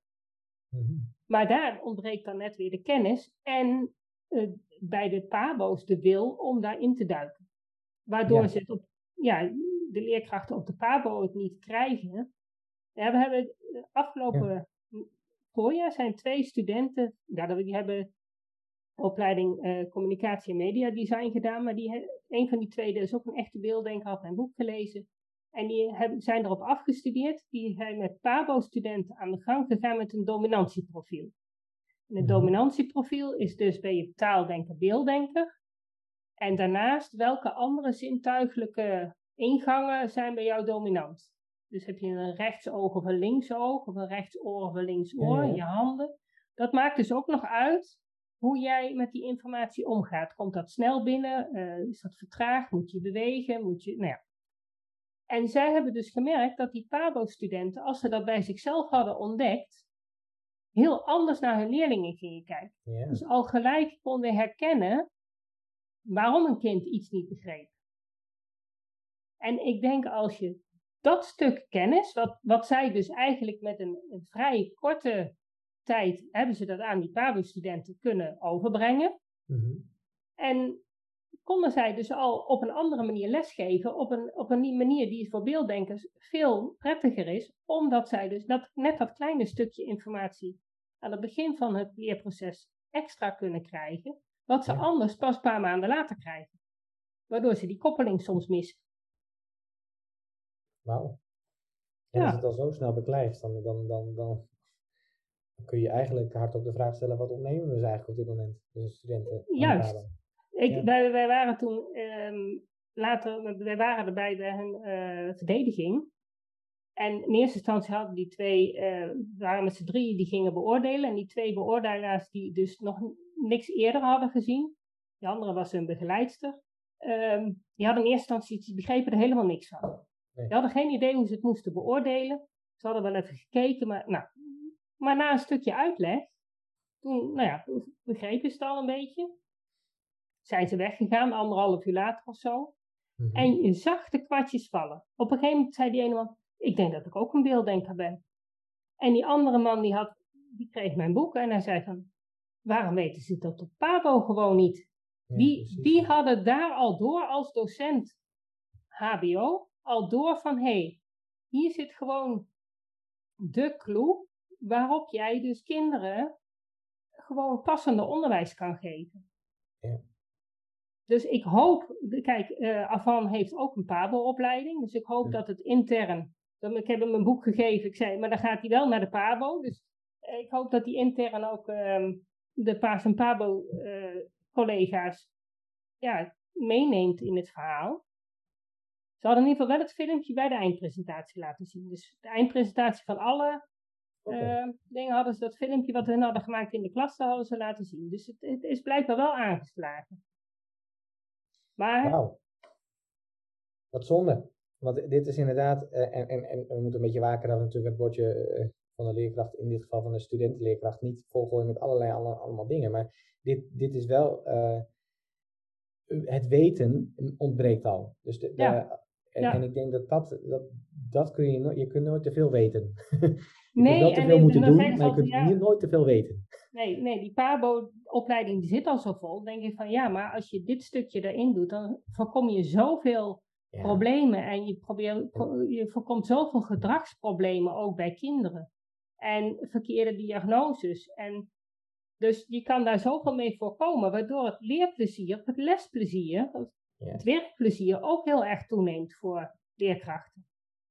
Mm Maar daar ontbreekt dan net weer de kennis en uh, bij de PABO's de wil om daarin te duiken. Waardoor ze het op, ja, de leerkrachten op de PABO het niet krijgen ja, we hebben afgelopen voorjaar zijn twee studenten, ja, die hebben opleiding uh, communicatie en media design gedaan, maar die, een van die twee is ook een echte beelddenker, had mijn boek gelezen. En die hebben, zijn erop afgestudeerd. Die zijn met PABO-studenten aan de gang gegaan met een dominantieprofiel. En het mhm. dominantieprofiel is dus ben je taaldenker, beelddenker. En daarnaast, welke andere zintuigelijke ingangen zijn bij jou dominant? Dus heb je een rechtsoog of een linksoog, of een rechtsoor of een linksoor in je handen. Dat maakt dus ook nog uit hoe jij met die informatie omgaat. Komt dat snel binnen? Uh, is dat vertraagd? Moet je bewegen? Moet je, nou ja. En zij hebben dus gemerkt dat die PABO-studenten, als ze dat bij zichzelf hadden ontdekt, heel anders naar hun leerlingen gingen kijken. Dus al gelijk konden herkennen waarom een kind iets niet begreep. En ik denk als je dat stuk kennis, wat, wat zij dus eigenlijk met een, een vrij korte tijd hebben ze dat aan die PABO-studenten kunnen overbrengen. Mhm. En konden zij dus al op een andere manier lesgeven, op een, op een manier die voor beelddenkers veel prettiger is, omdat zij dus dat, net dat kleine stukje informatie aan het begin van het leerproces extra kunnen krijgen, wat ze anders pas een paar maanden later krijgen. Waardoor ze die koppeling soms missen. Wauw. En als het al zo snel beklijft, dan, dan, dan, dan, kun je eigenlijk hardop de vraag stellen: wat ondernemen we dus eigenlijk op dit moment? Dus studenten. Juist. Ik, wij, wij waren toen um, later, wij waren erbij bij hun uh, verdediging. En in eerste instantie hadden die twee, uh, waren met z'n drie, die gingen beoordelen. En die twee beoordelaars die dus nog niks eerder hadden gezien, die andere was hun begeleidster, um, die hadden in eerste instantie, die begrepen er helemaal niks van. Nee. Ze hadden geen idee hoe ze het moesten beoordelen. Ze hadden wel even gekeken, maar, nou, maar na een stukje uitleg, toen, nou ja, begrepen ze het al een beetje. Zijn ze weggegaan, anderhalf uur later of zo. Mhm. En je zag de kwartjes vallen. Op een gegeven moment zei die ene man, ik denk dat ik ook een beelddenker ben. En die andere man die, had, die kreeg mijn boek en hij zei van, waarom weten ze dat op Pabo gewoon niet? die, die hadden daar al door als docent HBO, al door van, hé, hey, hier zit gewoon de clue waarop jij dus kinderen gewoon passende onderwijs kan geven. Ja. Dus ik hoop, kijk, uh, Avan heeft ook een PABO-opleiding, dus ik hoop dat het intern, ik heb hem een boek gegeven, ik zei, maar dan gaat hij wel naar de PABO, dus ik hoop dat hij intern ook uh, de PAS en PABO-collega's eh, ja, meeneemt in het verhaal. Ze hadden in ieder geval wel het filmpje bij de eindpresentatie laten zien. Dus de eindpresentatie van alle dingen hadden ze dat filmpje wat hun hadden gemaakt in de klas, hadden ze laten zien. Dus het, het is blijkbaar wel aangeslagen. Maar... Wauw. Wat zonde. Want dit is inderdaad, uh, en, en, en we moeten een beetje waken dat we natuurlijk het bordje uh, van de leerkracht, in dit geval van de studentenleerkracht, niet volgooien met allerlei allemaal dingen. Maar dit, dit is wel, uh, het weten ontbreekt al. Dus de, ja. En, ja. en, ik denk dat dat, dat, dat kun je, nooit, je kunt nooit te veel weten. je nee, kunt wel te veel moeten doen, maar je kunt ja. nooit te veel weten. Nee, nee die PABO-opleiding zit al zo vol. denk je van ja, maar als je dit stukje erin doet, dan voorkom je zoveel problemen. En je, probeer, je voorkomt zoveel gedragsproblemen ook bij kinderen. En verkeerde diagnoses. En dus je kan daar zoveel mee voorkomen, waardoor het leerplezier, het lesplezier, het werkplezier ook heel erg toeneemt voor leerkrachten.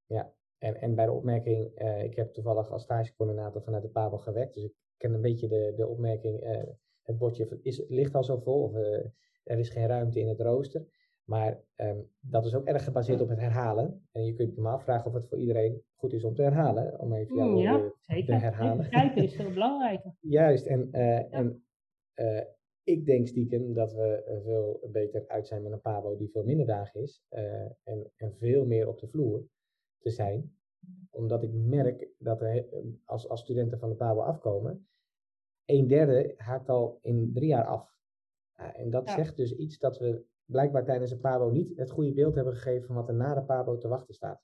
Ja, en, en bij de opmerking, uh, ik heb toevallig als stagecoördinator vanuit de PABO gewerkt, dus ik ken een beetje de, de opmerking, uh, het bordje is, ligt al zo vol, of uh, er is geen ruimte in het rooster. Maar um, dat is ook erg gebaseerd op het herhalen. En je kunt je maar afvragen of het voor iedereen goed is om te herhalen. Om even jou ja, uh, zeker. te herhalen. Begrijpen is veel belangrijker. Juist, en, en uh, ik denk stiekem dat we veel beter uit zijn met een Pabo die veel minder dagen is. en, en veel meer op de vloer te zijn. Omdat ik merk dat er, als, als studenten van de Pabo afkomen, een derde haakt al in drie jaar af. en dat zegt dus iets dat we blijkbaar tijdens een Pabo niet het goede beeld hebben gegeven van wat er na de Pabo te wachten staat.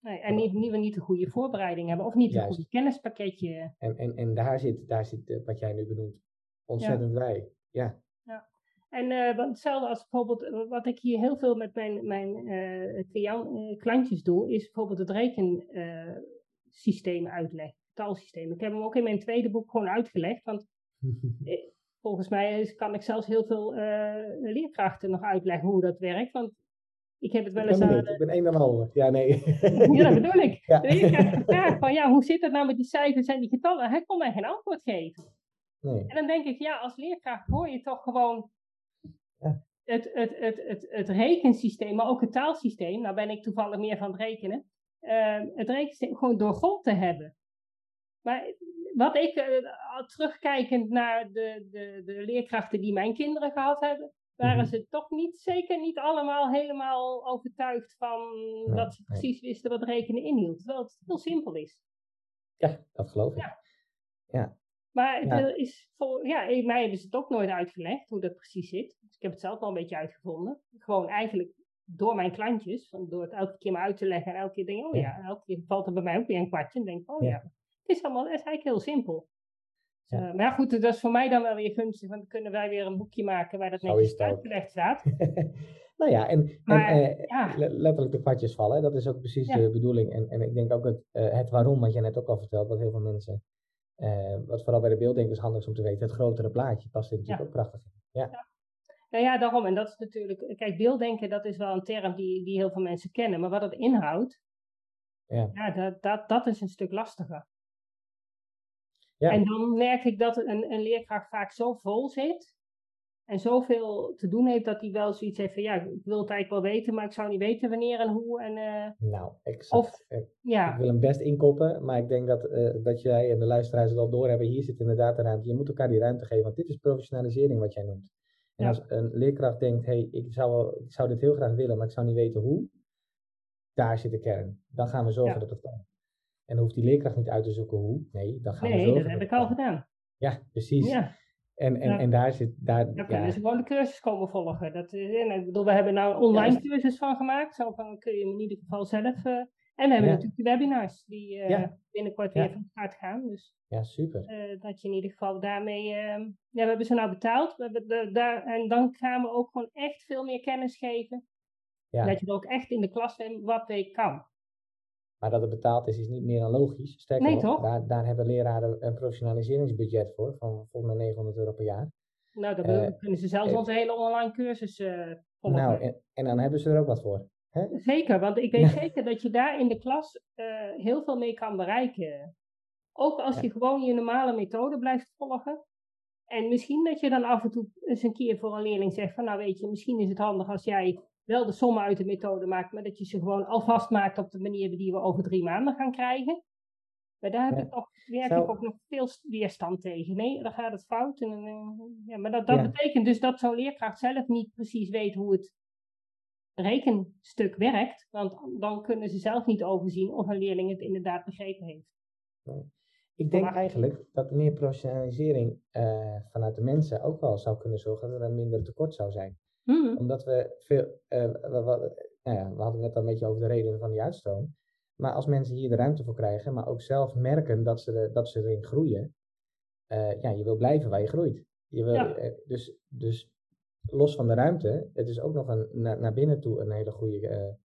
Nee, en niet, niet, niet de goede voorbereiding hebben of niet een goede kennispakketje. En, en, en daar zit, daar zit uh, wat jij nu benoemt ontzettend bij. Ja. ja. En uh, hetzelfde als bijvoorbeeld, eh, wat ik hier heel veel met mijn, mijn uh, klantjes doe, is bijvoorbeeld het rekensysteem uitleggen, taalsysteem. Ik heb hem ook in mijn tweede boek gewoon uitgelegd, want volgens mij kan ik zelfs heel veel leerkrachten nog uitleggen hoe dat werkt. Want ik heb het wel eens aan... Ik ben een en al. Ja, nee. ja, dat bedoel ik. Ja. De leerkracht gevraagd van, ja, hoe zit het nou met die cijfers en die getallen? Hij kon mij geen antwoord geven. Nee. En dan denk ik, ja, als leerkracht hoor je toch gewoon ja. het, het, het, het, het rekensysteem, maar ook het taalsysteem. Nou ben ik toevallig meer van het rekenen. Uh, het rekensysteem gewoon doorgrond te hebben. Maar wat ik uh, terugkijkend naar de, de, de leerkrachten die mijn kinderen gehad hebben, waren mhm. ze toch niet, zeker niet allemaal helemaal overtuigd van dat ze precies wisten wat rekenen inhield. Terwijl het heel simpel is. Ja, dat geloof ik. Ja. ja. Maar Er is voor, ja, mij hebben ze het ook nooit uitgelegd hoe dat precies zit. Dus ik heb het zelf wel een beetje uitgevonden. Gewoon eigenlijk door mijn klantjes, door het elke keer maar uit te leggen en elke keer denk ik, oh ja, elke keer valt er bij mij ook weer een kwartje en denk ik, oh ja, het is allemaal, het is eigenlijk heel simpel. Dus. Uh, maar goed, dat is voor mij dan wel weer gunstig, want dan kunnen wij weer een boekje maken waar dat netjes uitgelegd staat. nou ja, en, maar, en uh, ja. letterlijk de kwartjes vallen, dat is ook precies de bedoeling. En, en ik denk ook het, uh, het waarom, wat je net ook al vertelt, wat heel veel mensen, wat vooral bij de beelddenkers handig is om te weten, het grotere plaatje past er natuurlijk ook prachtig in. Ja. Nou ja, daarom. En dat is natuurlijk, kijk, beelddenken, dat is wel een term die, die heel veel mensen kennen. Maar wat het inhoudt, ja. ja dat, dat, dat is een stuk lastiger. En dan merk ik dat een, een leerkracht vaak zo vol zit en zoveel te doen heeft dat hij wel zoiets heeft van ja, ik wil het eigenlijk wel weten, maar ik zou niet weten wanneer en hoe. En, uh, nou, exact. Of, ik, ja. ik wil hem best inkoppen, maar ik denk dat, uh, dat jij en de luisteraars het al doorhebben. Hier zit inderdaad de ruimte. Je moet elkaar die ruimte geven, want dit is professionalisering wat jij noemt. En als een leerkracht denkt, hé, hey, ik, zou ik zou dit heel graag willen, maar ik zou niet weten hoe. daar zit de kern. Dan gaan we zorgen dat het kan. En hoeft die leerkracht niet uit te zoeken hoe. Nee, dan gaan nee, we zorgen. Nee, dat heb ik al gedaan. Ja, precies. Ja. En, en, en daar zit... Daar, kunnen ze gewoon de cursus komen volgen. Dat, ik bedoel, we hebben nou een online cursus van gemaakt. Zo van, kun je hem in ieder geval zelf... Uh, en we hebben natuurlijk de webinars die uh, binnenkort weer van start gaan. Dus, ja, super. Uh, dat je in ieder geval daarmee... ja, we hebben ze nou betaald. We hebben de, daar, en dan gaan we ook gewoon echt veel meer kennis geven. Ja. Dat je er ook echt in de klas wat weet kan. Maar dat het betaald is, is niet meer dan logisch. Sterker nee, nog, Daar, daar hebben leraren een professionaliseringsbudget voor, van volgens mij 900 euro per jaar. Nou, dan uh, kunnen ze zelfs uh, onze hele online cursus uh, Nou, en, en, dan hebben ze er ook wat voor. Hè? Zeker, want ik weet zeker dat je daar in de klas heel veel mee kan bereiken. Ook als je gewoon je normale methode blijft volgen. En misschien dat je dan af en toe eens een keer voor een leerling zegt van, nou weet je, misschien is het handig als jij wel de sommen uit de methode maakt, maar dat je ze gewoon alvast maakt op de manier die we over drie maanden gaan krijgen. Maar daar heb ik toch, werk ik ook nog veel weerstand tegen. Nee, dan gaat het fout. En, ja, maar dat, dat betekent dus dat zo'n leerkracht zelf niet precies weet hoe het rekenstuk werkt. Want dan kunnen ze zelf niet overzien of een leerling het inderdaad begrepen heeft. Nee. Ik denk eigenlijk dat meer professionalisering uh, vanuit de mensen ook wel zou kunnen zorgen dat er een minder tekort zou zijn. Hmm. Omdat we veel, uh, we, we, nou ja, we hadden net al een beetje over de redenen van die uitstroom. Maar als mensen hier de ruimte voor krijgen, maar ook zelf merken dat ze, dat ze erin groeien, uh, ja, je wil blijven waar je groeit. Je wil, ja. uh, dus, dus los van de ruimte, het is ook nog een, na, naar binnen toe een hele goede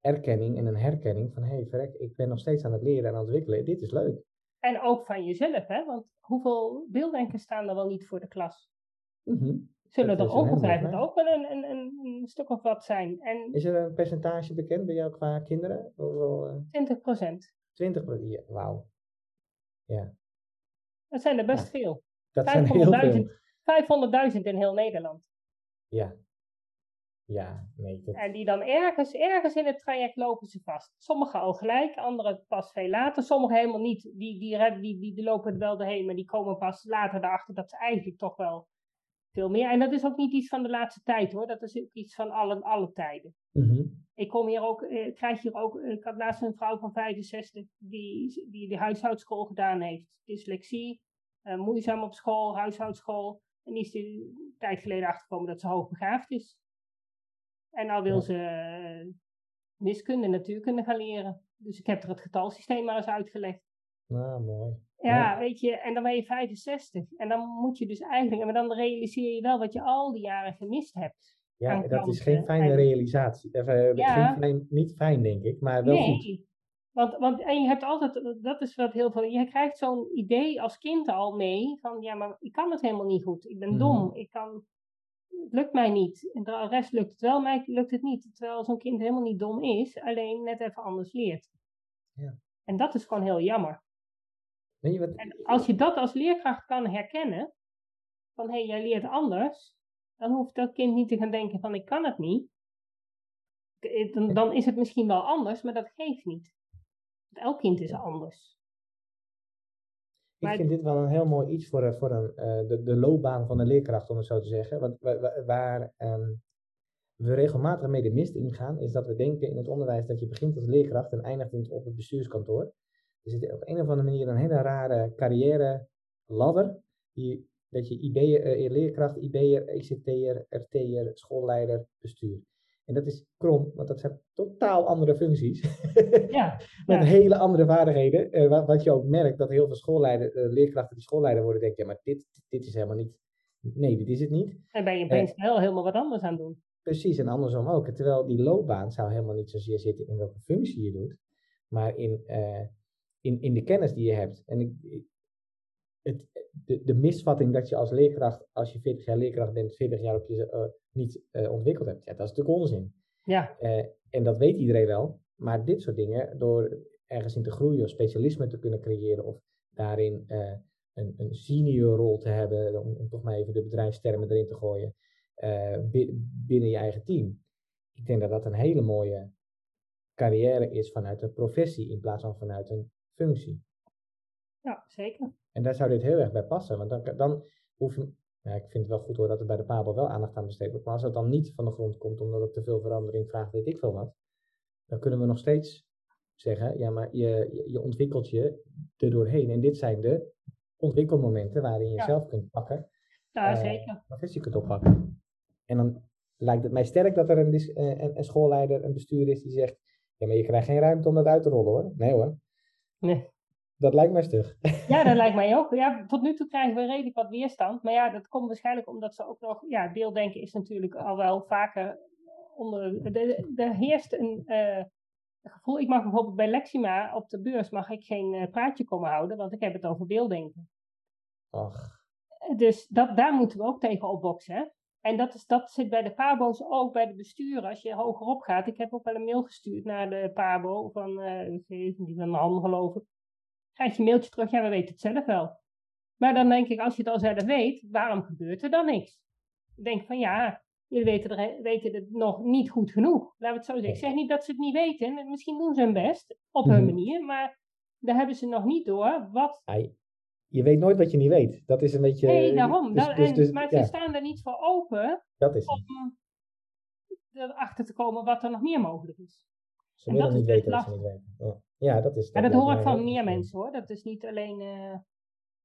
erkenning en een herkenning van hé, hey, verrek, ik ben nog steeds aan het leren en aan het ontwikkelen, dit is leuk. En ook van jezelf, hè? want hoeveel beelddenkers staan er wel niet voor de klas? Mm -hmm zullen er ongetwijfeld ook wel een, een, een, stuk of wat zijn. En is er een percentage bekend bij jou qua kinderen? Wel, uh, 20 procent. 20 procent, ja, wauw. Ja. Dat zijn er best ja. veel. Dat zijn heel veel. 500.000 in heel Nederland. Ja. Ja, nee. Dat... En die dan ergens, ergens in het traject lopen ze vast. Sommigen al gelijk, anderen pas veel later. Sommigen helemaal niet. Die, die, die, die, die lopen er wel doorheen, maar die komen pas later erachter dat ze eigenlijk toch wel veel meer. En dat is ook niet iets van de laatste tijd hoor. Dat is ook iets van alle, alle tijden. Mm -hmm. Ik kom hier ook, eh, krijg hier ook, ik had laatst een vrouw van 65 die, die de huishoudschool gedaan heeft. Dyslexie, uh, moeizaam op school, huishoudschool. En die is een tijd geleden achtergekomen dat ze hoogbegaafd is. En nou wil ja. ze uh, wiskunde en natuurkunde gaan leren. Dus ik heb er het getalsysteem maar eens uitgelegd. Nou, mooi. Ja, ja, weet je, en dan ben je 65. En dan moet je dus eigenlijk, maar dan realiseer je wel wat je al die jaren gemist hebt. Ja, dat is geen fijne realisatie. Even, ja. geen niet fijn, denk ik, maar wel nee. goed. Want, want en je hebt altijd, dat is wat heel veel, je krijgt zo'n idee als kind al mee van, ja, maar ik kan het helemaal niet goed. Ik ben dom, Mhm. ik kan, het lukt mij niet. En de rest lukt het wel, mij lukt het niet. Terwijl zo'n kind helemaal niet dom is, alleen net even anders leert. Ja. En dat is gewoon heel jammer. Weet je wat? En als je dat als leerkracht kan herkennen, van hé, hey, jij leert anders, dan hoeft dat kind niet te gaan denken van ik kan het niet. Dan, dan is het misschien wel anders, maar dat geeft niet. Want elk kind is anders. Ik Maar- vind dit wel een heel mooi iets voor, eh, voor een, eh, de, de loopbaan van de leerkracht, om het zo te zeggen. Want wa- wa- waar ehm, we regelmatig mee de mist ingaan, is dat we denken in het onderwijs dat je begint als leerkracht en eindigt op het bestuurskantoor. Er zit op een of andere manier een hele rare carrière ladder. Die, dat je IB'er, eh, leerkracht, IB'er, ECT'er, RT'er, schoolleider, bestuur. En dat is krom, want dat zijn totaal andere functies. Ja, Met ja. hele andere vaardigheden. eh, wat, wat je ook merkt, dat heel veel schoolleider, eh, leerkrachten die schoolleider worden, denken, ja, maar dit, dit is helemaal niet. Nee, dit is het niet. dan ben je opeens wel helemaal wat anders aan het doen. Precies, en andersom ook. Terwijl die loopbaan zou helemaal niet zozeer zitten in welke functie je doet, maar in, in, in de kennis die je hebt. En ik, het, de, de misvatting dat je als leerkracht, als je 40 jaar leerkracht bent, 40 jaar op je, eh, niet eh, ontwikkeld hebt, ja, dat is natuurlijk onzin. Ja, Eh, en dat weet iedereen wel. Maar dit soort dingen, door ergens in te groeien of specialisme te kunnen creëren of daarin een, een senior rol te hebben, om, om toch maar even de bedrijfstermen erin te gooien, bi- binnen je eigen team. Ik denk dat dat een hele mooie carrière is vanuit een professie in plaats van vanuit een functie. ja, zeker. En daar zou dit heel erg bij passen, want dan, dan hoef je, ja, ik vind het wel goed hoor dat er bij de Pabel wel aandacht aan besteed wordt, maar als het dan niet van de grond komt omdat het te veel verandering vraagt, weet ik veel wat, dan kunnen we nog steeds zeggen, ja, maar je, je ontwikkelt je er doorheen. En dit zijn de ontwikkelmomenten waarin je zelf kunt pakken. Ja, uh, zeker. je kunt oppakken. En dan lijkt het mij sterk dat er een, eh, een, een schoolleider, een bestuur is die zegt, ja, maar je krijgt geen ruimte om dat uit te rollen hoor. Nee hoor. Nee. Dat lijkt mij stug. Ja, dat lijkt mij ook. Ja, tot nu toe krijgen we redelijk wat weerstand. Maar ja, dat komt waarschijnlijk omdat ze ook nog... Ja, deeldenken is natuurlijk al wel vaker onder... Er heerst een uh, gevoel... Ik mag bijvoorbeeld bij Lexima op de beurs mag ik geen uh, praatje komen houden, want ik heb het over beelddenken. Ach. Dus dat, daar moeten we ook tegen opboksen. En dat, is, dat zit bij de PABO's ook, bij de besturen. Als je hogerop gaat. Ik heb ook wel een mail gestuurd naar de PABO van, uh, die van Han geloof ik krijg je een mailtje terug, ja, we weten het zelf wel. Maar dan denk ik, als je het al zelf weet, waarom gebeurt er dan niks? Ik denk van ja, jullie weten, er, weten het nog niet goed genoeg. Laten we het zo zeggen. Ik zeg niet dat ze het niet weten. Misschien doen ze hun best, op hun mhm. manier. Maar daar hebben ze nog niet door wat... je weet nooit wat je niet weet. Dat is een beetje... Nee, daarom. Dus, dus, dus, maar ze staan er niet voor open dat is om erachter te komen wat er nog meer mogelijk is. Ze willen niet weten wat ze niet weten. Ja. Ja, dat is. Maar dat, hoor ik van meer mensen hoor. Dat is niet alleen uh,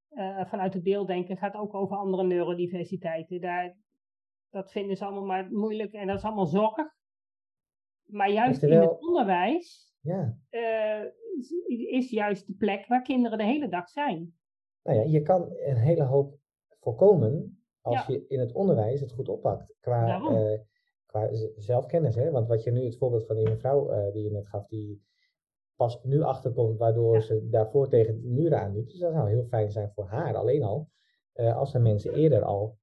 uh, vanuit het beelddenken, het gaat ook over andere neurodiversiteiten. Daar, dat vinden ze allemaal maar moeilijk en dat is allemaal zorg. Maar juist in het onderwijs ja. uh, is juist de plek waar kinderen de hele dag zijn. Nou ja, je kan een hele hoop voorkomen als je in het onderwijs het goed oppakt. Qua, qua zelfkennis. Hè? Want wat je nu, het voorbeeld van die mevrouw die je net gaf, die pas nu achterkomt, waardoor ze daarvoor tegen de muren aanliep. Dus dat zou heel fijn zijn voor haar alleen al. Uh, als er mensen eerder al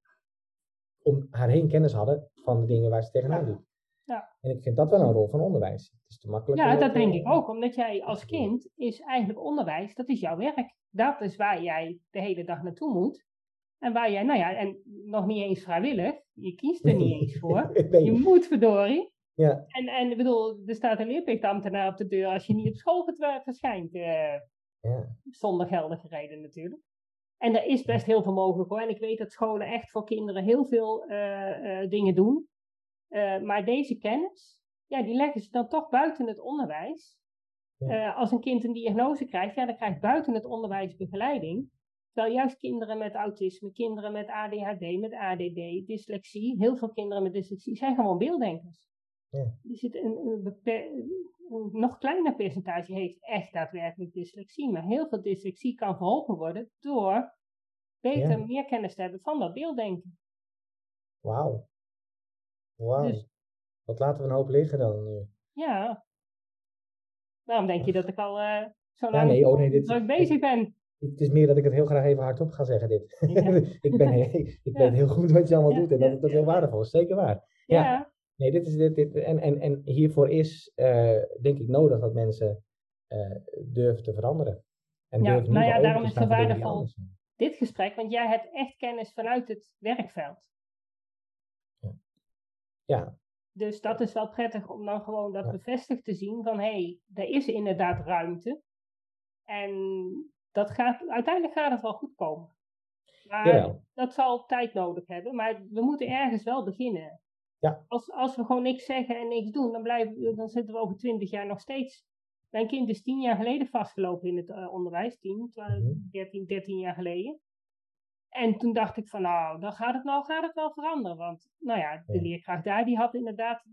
om haar heen kennis hadden van de dingen waar ze tegenaan liep. Ja. En ik vind dat wel een rol van onderwijs. Het is te makkelijk. Ja, dat denk ik ook. Omdat jij als kind is eigenlijk onderwijs, dat is jouw werk. Dat is waar jij de hele dag naartoe moet. En waar jij, nou ja, en nog niet eens vrijwillig. Je kiest er niet eens voor. Je moet verdorie. Ja. En, en ik bedoel, er staat een leerplichtambtenaar op de deur als je niet op school verschijnt. Uh, ja. Zonder geldige reden natuurlijk. En er is best heel veel mogelijk hoor. En ik weet dat scholen echt voor kinderen heel veel uh, uh, dingen doen. Maar deze kennis, ja, die leggen ze dan toch buiten het onderwijs. Ja. als een kind een diagnose krijgt, ja, dan krijgt buiten het onderwijs begeleiding. Terwijl juist kinderen met autisme, kinderen met ADHD, met ADD, dyslexie, heel veel kinderen met dyslexie zijn gewoon beelddenkers. Ja. Er zit een, een, een, nog kleiner percentage heeft echt daadwerkelijk dyslexie. Maar heel veel dyslexie kan verholpen worden door beter meer kennis te hebben van dat beelddenken. Wauw. Wauw. Dus, Wat laten we een hoop liggen dan nu? Ja. Waarom denk je dat ik al uh, zo lang ja, nee, oh nee, dit, bezig ben? Het is meer dat ik het heel graag even hardop ga zeggen, dit. ik ben, ik, ik heel goed wat je allemaal doet en dat het heel waardevol is. Zeker waar. ja. Nee, dit is dit, dit en, en, en hiervoor is uh, denk ik nodig dat mensen uh, durven te veranderen. En ja, nou ja, daarom is het waardevol dit gesprek, want jij hebt echt kennis vanuit het werkveld. Ja. Dus dat is wel prettig om dan gewoon dat bevestigd te zien van hé, hey, er is inderdaad ruimte. En dat gaat, uiteindelijk gaat het wel goed komen. Maar dat zal tijd nodig hebben. Maar we moeten ergens wel beginnen. Ja. Als, als we gewoon niks zeggen en niks doen, dan, blijven, dan zitten we over twintig jaar nog steeds. Mijn kind is tien jaar geleden vastgelopen in het uh, onderwijs, 10, 12, 13, 13 jaar geleden. En toen dacht ik van nou, dan gaat het, nou, gaat het wel veranderen. Want nou ja, de leerkracht daar die had inderdaad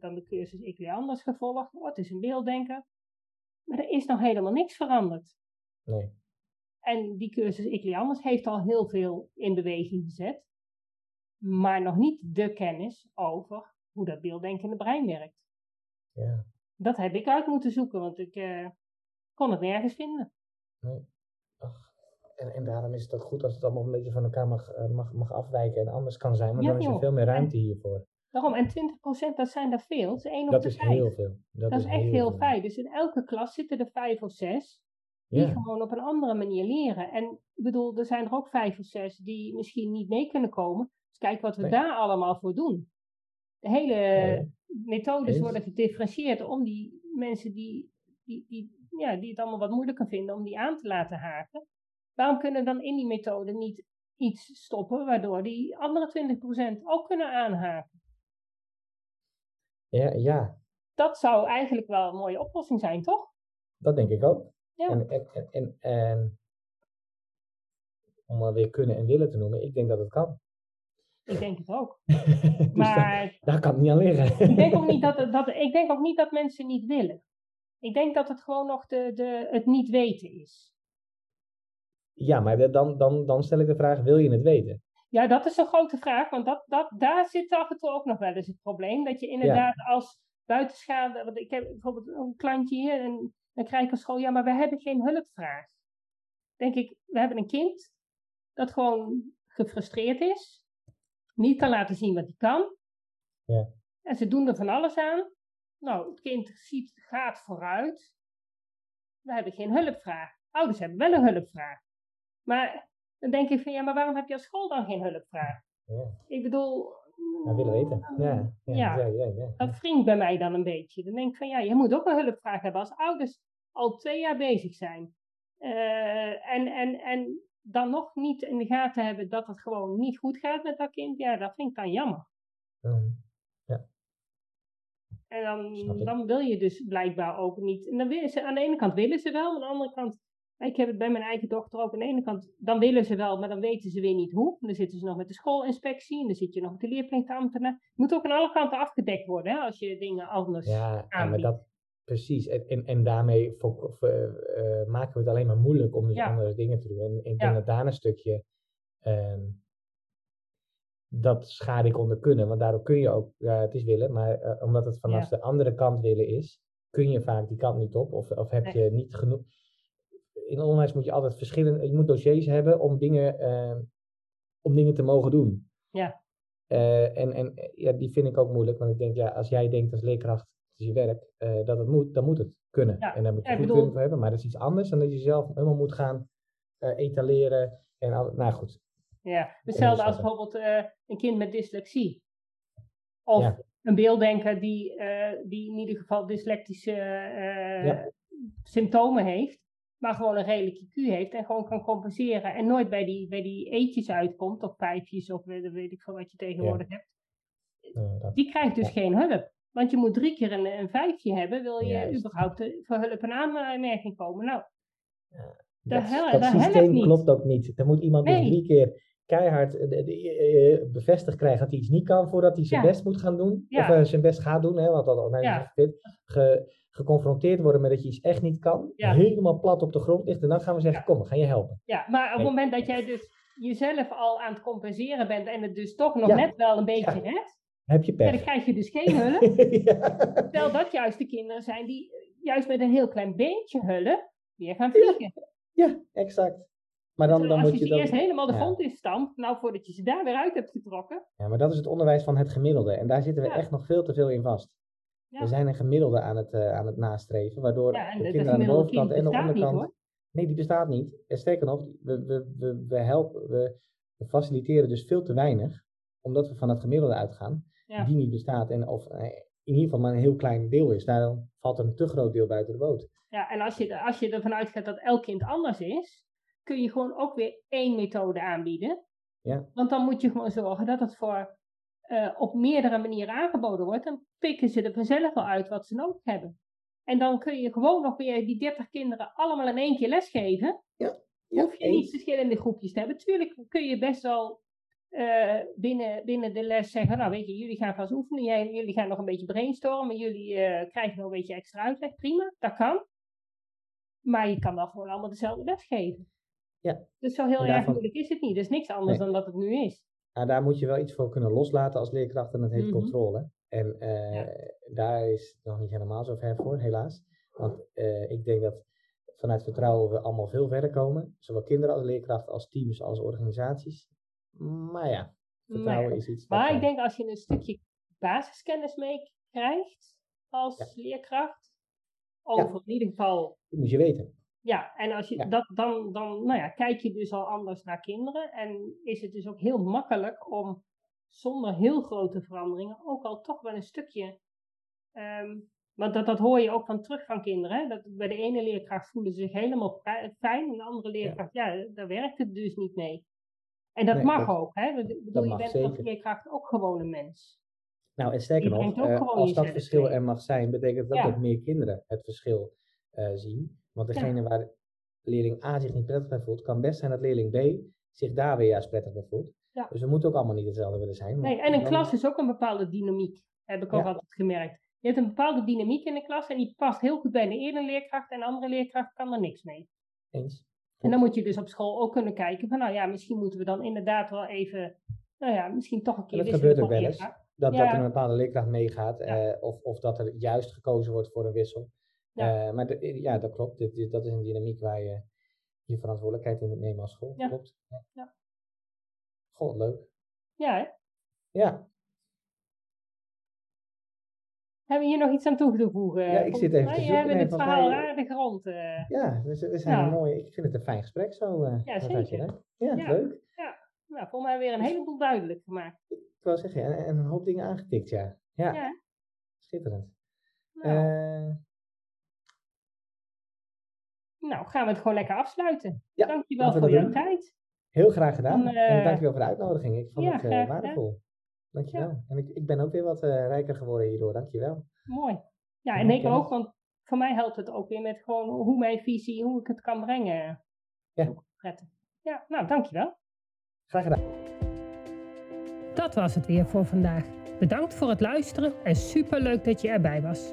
dan de cursus Ik anders gevolgd. Oh, het is een beelddenker. Maar er is nog helemaal niks veranderd. Nee. En die cursus Ik anders heeft al heel veel in beweging gezet maar nog niet de kennis over hoe dat beelddenkende brein werkt. Ja. Dat heb ik uit moeten zoeken, want ik uh, kon het nergens vinden. Nee. En, en daarom is het ook goed als het allemaal een beetje van elkaar mag, eh, mag, mag afwijken en anders kan zijn, want dan is er veel meer ruimte hiervoor. Daarom, en 20% dat zijn er veel. Dat is één op dat de is heel veel. Dat, is, echt heel, fijn. Dus in elke klas zitten er vijf of zes die gewoon op een andere manier leren. En ik bedoel, er zijn er ook vijf of zes die misschien niet mee kunnen komen. Dus kijk wat we daar allemaal voor doen. De hele methodes worden gedifferentieerd om die mensen die, die, die, ja, die het allemaal wat moeilijker vinden, om die aan te laten haken. Waarom kunnen dan in die methode niet iets stoppen waardoor die andere 20% ook kunnen aanhaken? Ja, ja. dat zou eigenlijk wel een mooie oplossing zijn, toch? Dat denk ik ook. Ja. En, en, en, en, en om maar weer kunnen en willen te noemen, ik denk dat het kan. Ik denk het ook. dus maar daar, kan het niet aan liggen. ik, denk ook niet dat, dat, ik denk ook niet dat mensen niet willen. Ik denk dat het gewoon nog de, de, het niet weten is. Ja, maar dan, dan, dan stel ik de vraag, wil je het weten? Ja, dat is een grote vraag, want dat, dat, daar zit af en toe ook nog wel eens het probleem. Dat je inderdaad als buitenschade, want ik heb bijvoorbeeld een klantje hier en dan krijg ik een school, ja, maar we hebben geen hulpvraag. Denk ik, we hebben een kind dat gewoon gefrustreerd is, niet kan laten zien wat hij kan. Ja. En ze doen er van alles aan. Nou, het kind ziet, gaat vooruit. We hebben geen hulpvraag. Ouders hebben wel een hulpvraag. Maar dan denk ik van, ja, maar waarom heb je als school dan geen hulpvraag? Ja. Ik bedoel... Ja, willen weten. Ja, ja, ja. ja, ja, Dat wringt bij mij dan een beetje. Dan denk ik van, ja, je moet ook een hulpvraag hebben als ouders al twee jaar bezig zijn. Uh, en, en, en dan nog niet in de gaten hebben dat het gewoon niet goed gaat met dat kind, ja, dat vind ik dan jammer. Um, ja. En dan, dan wil je dus blijkbaar ook niet. En dan willen ze, aan de ene kant willen ze wel, aan de andere kant, ik heb het bij mijn eigen dochter ook, aan de ene kant, dan willen ze wel, maar dan weten ze weer niet hoe. Dan zitten ze nog met de schoolinspectie en dan zit je nog met de leerplichtambtenaar. Het moet ook aan alle kanten afgedekt worden, hè, als je dingen anders ja, ja, maar dat, Precies, en, en, en daarmee voor, uh, maken we het alleen maar moeilijk om dus andere dingen te doen. En, ik denk dat daar een stukje, uh, dat schade ik onder kunnen, want daardoor kun je ook, ja, het is willen, maar uh, omdat het vanaf de andere kant willen is, kun je vaak die kant niet op, of, of heb je niet genoeg. In onderwijs moet je altijd verschillende, je moet dossiers hebben om dingen, ehm, om dingen te mogen doen. Ja. Eh, en en ja, die vind ik ook moeilijk, want ik denk, ja, als jij denkt als leerkracht, is je werk, uh, dat het moet, dan moet het kunnen. Ja. En daar moet je Ja, goed bedoel- kunnen voor hebben. Maar dat is iets anders dan dat je zelf helemaal moet gaan eh, etaleren. En al, nou goed, Ja, hetzelfde als bijvoorbeeld eh, een kind met dyslexie. Of Ja. een beelddenker die, eh, die in ieder geval dyslectische eh, symptomen heeft, maar gewoon een redelijk IQ heeft en gewoon kan compenseren en nooit bij die, bij die eetjes uitkomt, of vijfjes, of weet, ik veel wat je tegenwoordig hebt. Die krijgt dus geen hulp. Want je moet drie keer een, een vijfje hebben, wil je Juist. überhaupt eh, voor hulp en aanmerking komen. Nou, dat, Dat dat systeem niet. klopt ook niet. Dan moet iemand dus drie keer keihard eh, eh, bevestigd krijgen dat hij iets niet kan voordat hij zijn Ja. best moet gaan doen. Ja. Of eh, zijn best gaat doen, hè, wat dat al nee, Ja. Ge, geconfronteerd worden met dat je iets echt niet kan. Ja. Helemaal plat op de grond ligt. En dan gaan we zeggen, kom, we gaan je helpen. Ja, maar op het moment dat jij dus jezelf al aan het compenseren bent en het dus toch nog net wel een beetje redt, Heb je ja, dan pech. krijg je dus geen hulp. Terwijl dat juist de kinderen zijn die juist met een heel klein beetje hulp weer gaan vliegen. Ja, exact. Maar dan, dan als je je ze dan... eerst helemaal de ja. grond in stampt, nou voordat je ze daar weer uit hebt getrokken. Ja, maar dat is het onderwijs van het gemiddelde. En daar zitten we Ja. echt nog veel te veel in vast. Ja. We zijn een gemiddelde aan het, eh, aan het nastreven, waardoor de de- de kinderen aan de bovenkant en de niet, onderkant... nee, die bestaat niet. En sterker nog, we, we, we, we helpen, we, we faciliteren dus veel te weinig, omdat we van het gemiddelde uitgaan, die niet bestaat. En of eh, in ieder geval maar een heel klein deel is. Daarom valt er een te groot deel buiten de boot. Ja, en als je, als je ervan uitgaat dat elk kind anders is, kun je gewoon ook weer één methode aanbieden. Ja. Want dan moet je gewoon zorgen dat het voor eh, op meerdere manieren aangeboden wordt. Dan pikken ze er vanzelf wel uit wat ze nodig hebben. En dan kun je gewoon nog weer die 30 kinderen allemaal in één keer lesgeven. Ja, Hoef je niet verschillende groepjes te hebben. Tuurlijk kun je best wel eh, binnen, binnen de les zeggen, nou weet je, jullie gaan vast oefenen, jij, jullie gaan nog een beetje brainstormen, jullie eh, krijgen nog een beetje extra uitleg, prima, dat kan. Maar je kan wel gewoon allemaal dezelfde les geven. Ja. Dus zo heel erg moeilijk is het niet. Dat is niks anders Nee. dan dat het nu is. Nou, daar moet je wel iets voor kunnen loslaten als leerkracht en dat heet Mhm. controle. En eh, Ja. daar is nog niet helemaal zo ver voor, helaas. Want eh, ik denk dat vanuit vertrouwen we allemaal veel verder komen. Zowel kinderen als leerkrachten, als teams, als organisaties. Maar ja, vertrouwen Maar- is iets. Maar ik denk als je een stukje basiskennis mee krijgt als leerkracht, over in ieder geval die moet je weten. Ja, en als je Ja. dat dan, dan nou ja, kijk je dus al anders naar kinderen. En is het dus ook heel makkelijk om zonder heel grote veranderingen ook al toch wel een stukje. ehm, want dat, dat hoor je ook van terug van kinderen. Hè? Dat bij de ene leerkracht voelen ze zich helemaal fijn. En de andere leerkracht, ja, daar werkt het dus niet mee. En dat Nee, mag dat- ook. Hè? Ik bedoel, je mag bent als zeker. leerkracht ook gewoon een mens. Nou, en sterker nog, als dat verschil er mag zijn, betekent dat dat meer kinderen het verschil zien. Want degene waar leerling A zich niet prettig bij voelt, kan best zijn dat leerling B zich daar weer juist prettig bij voelt. Dus we moeten ook allemaal niet hetzelfde willen zijn. Nee, en een klas is ook een bepaalde dynamiek, heb ik ook altijd gemerkt. Je hebt een bepaalde dynamiek in de klas en die past heel goed bij de ene leerkracht en de andere leerkracht kan er niks mee. Eens. En dan moet je dus op school ook kunnen kijken van, nou ja, misschien moeten we dan inderdaad wel even, nou ja, misschien toch een keer... dat gebeurt ook wel eens, dat, dat er een bepaalde leerkracht meegaat eh, of, of dat er juist gekozen wordt voor een wissel. Ja. Uh, maar ja, dat klopt. Dit, dat is een dynamiek waar je je verantwoordelijkheid in moet nemen als school. Ja. Klopt. Ja. Goh, leuk. Ja, hè? Ja. Hebben we hier nog iets aan toe te voegen? Ja, ik zit even te zoeken. We hebben het verhaal aardig rond. Uh... Ja, we, we zijn een mooi, ik vind het een fijn gesprek zo. Uh, ja, zeker. ja, ja, leuk. Ja, nou, volgens mij weer een heleboel duidelijk gemaakt. Ik wil zeggen, en, en een hoop dingen aangetikt, ja. Ja, ja. schitterend. Nou. Uh, nou, gaan we het gewoon lekker afsluiten. Ja, dankjewel voor jouw tijd. Heel graag gedaan. En, uh, en dankjewel voor de uitnodiging. Ik vond het uh, waardevol. Dankjewel. Ja. En ik, ik ben ook weer wat uh, rijker geworden hierdoor. Dankjewel. Mooi. Ja, en ik ook, want voor mij helpt het ook weer met gewoon hoe mijn visie, hoe ik het kan brengen. Ja. Prettig. Ja, nou, dankjewel. Graag gedaan. Dat was het weer voor vandaag. Bedankt voor het luisteren en super leuk dat je erbij was.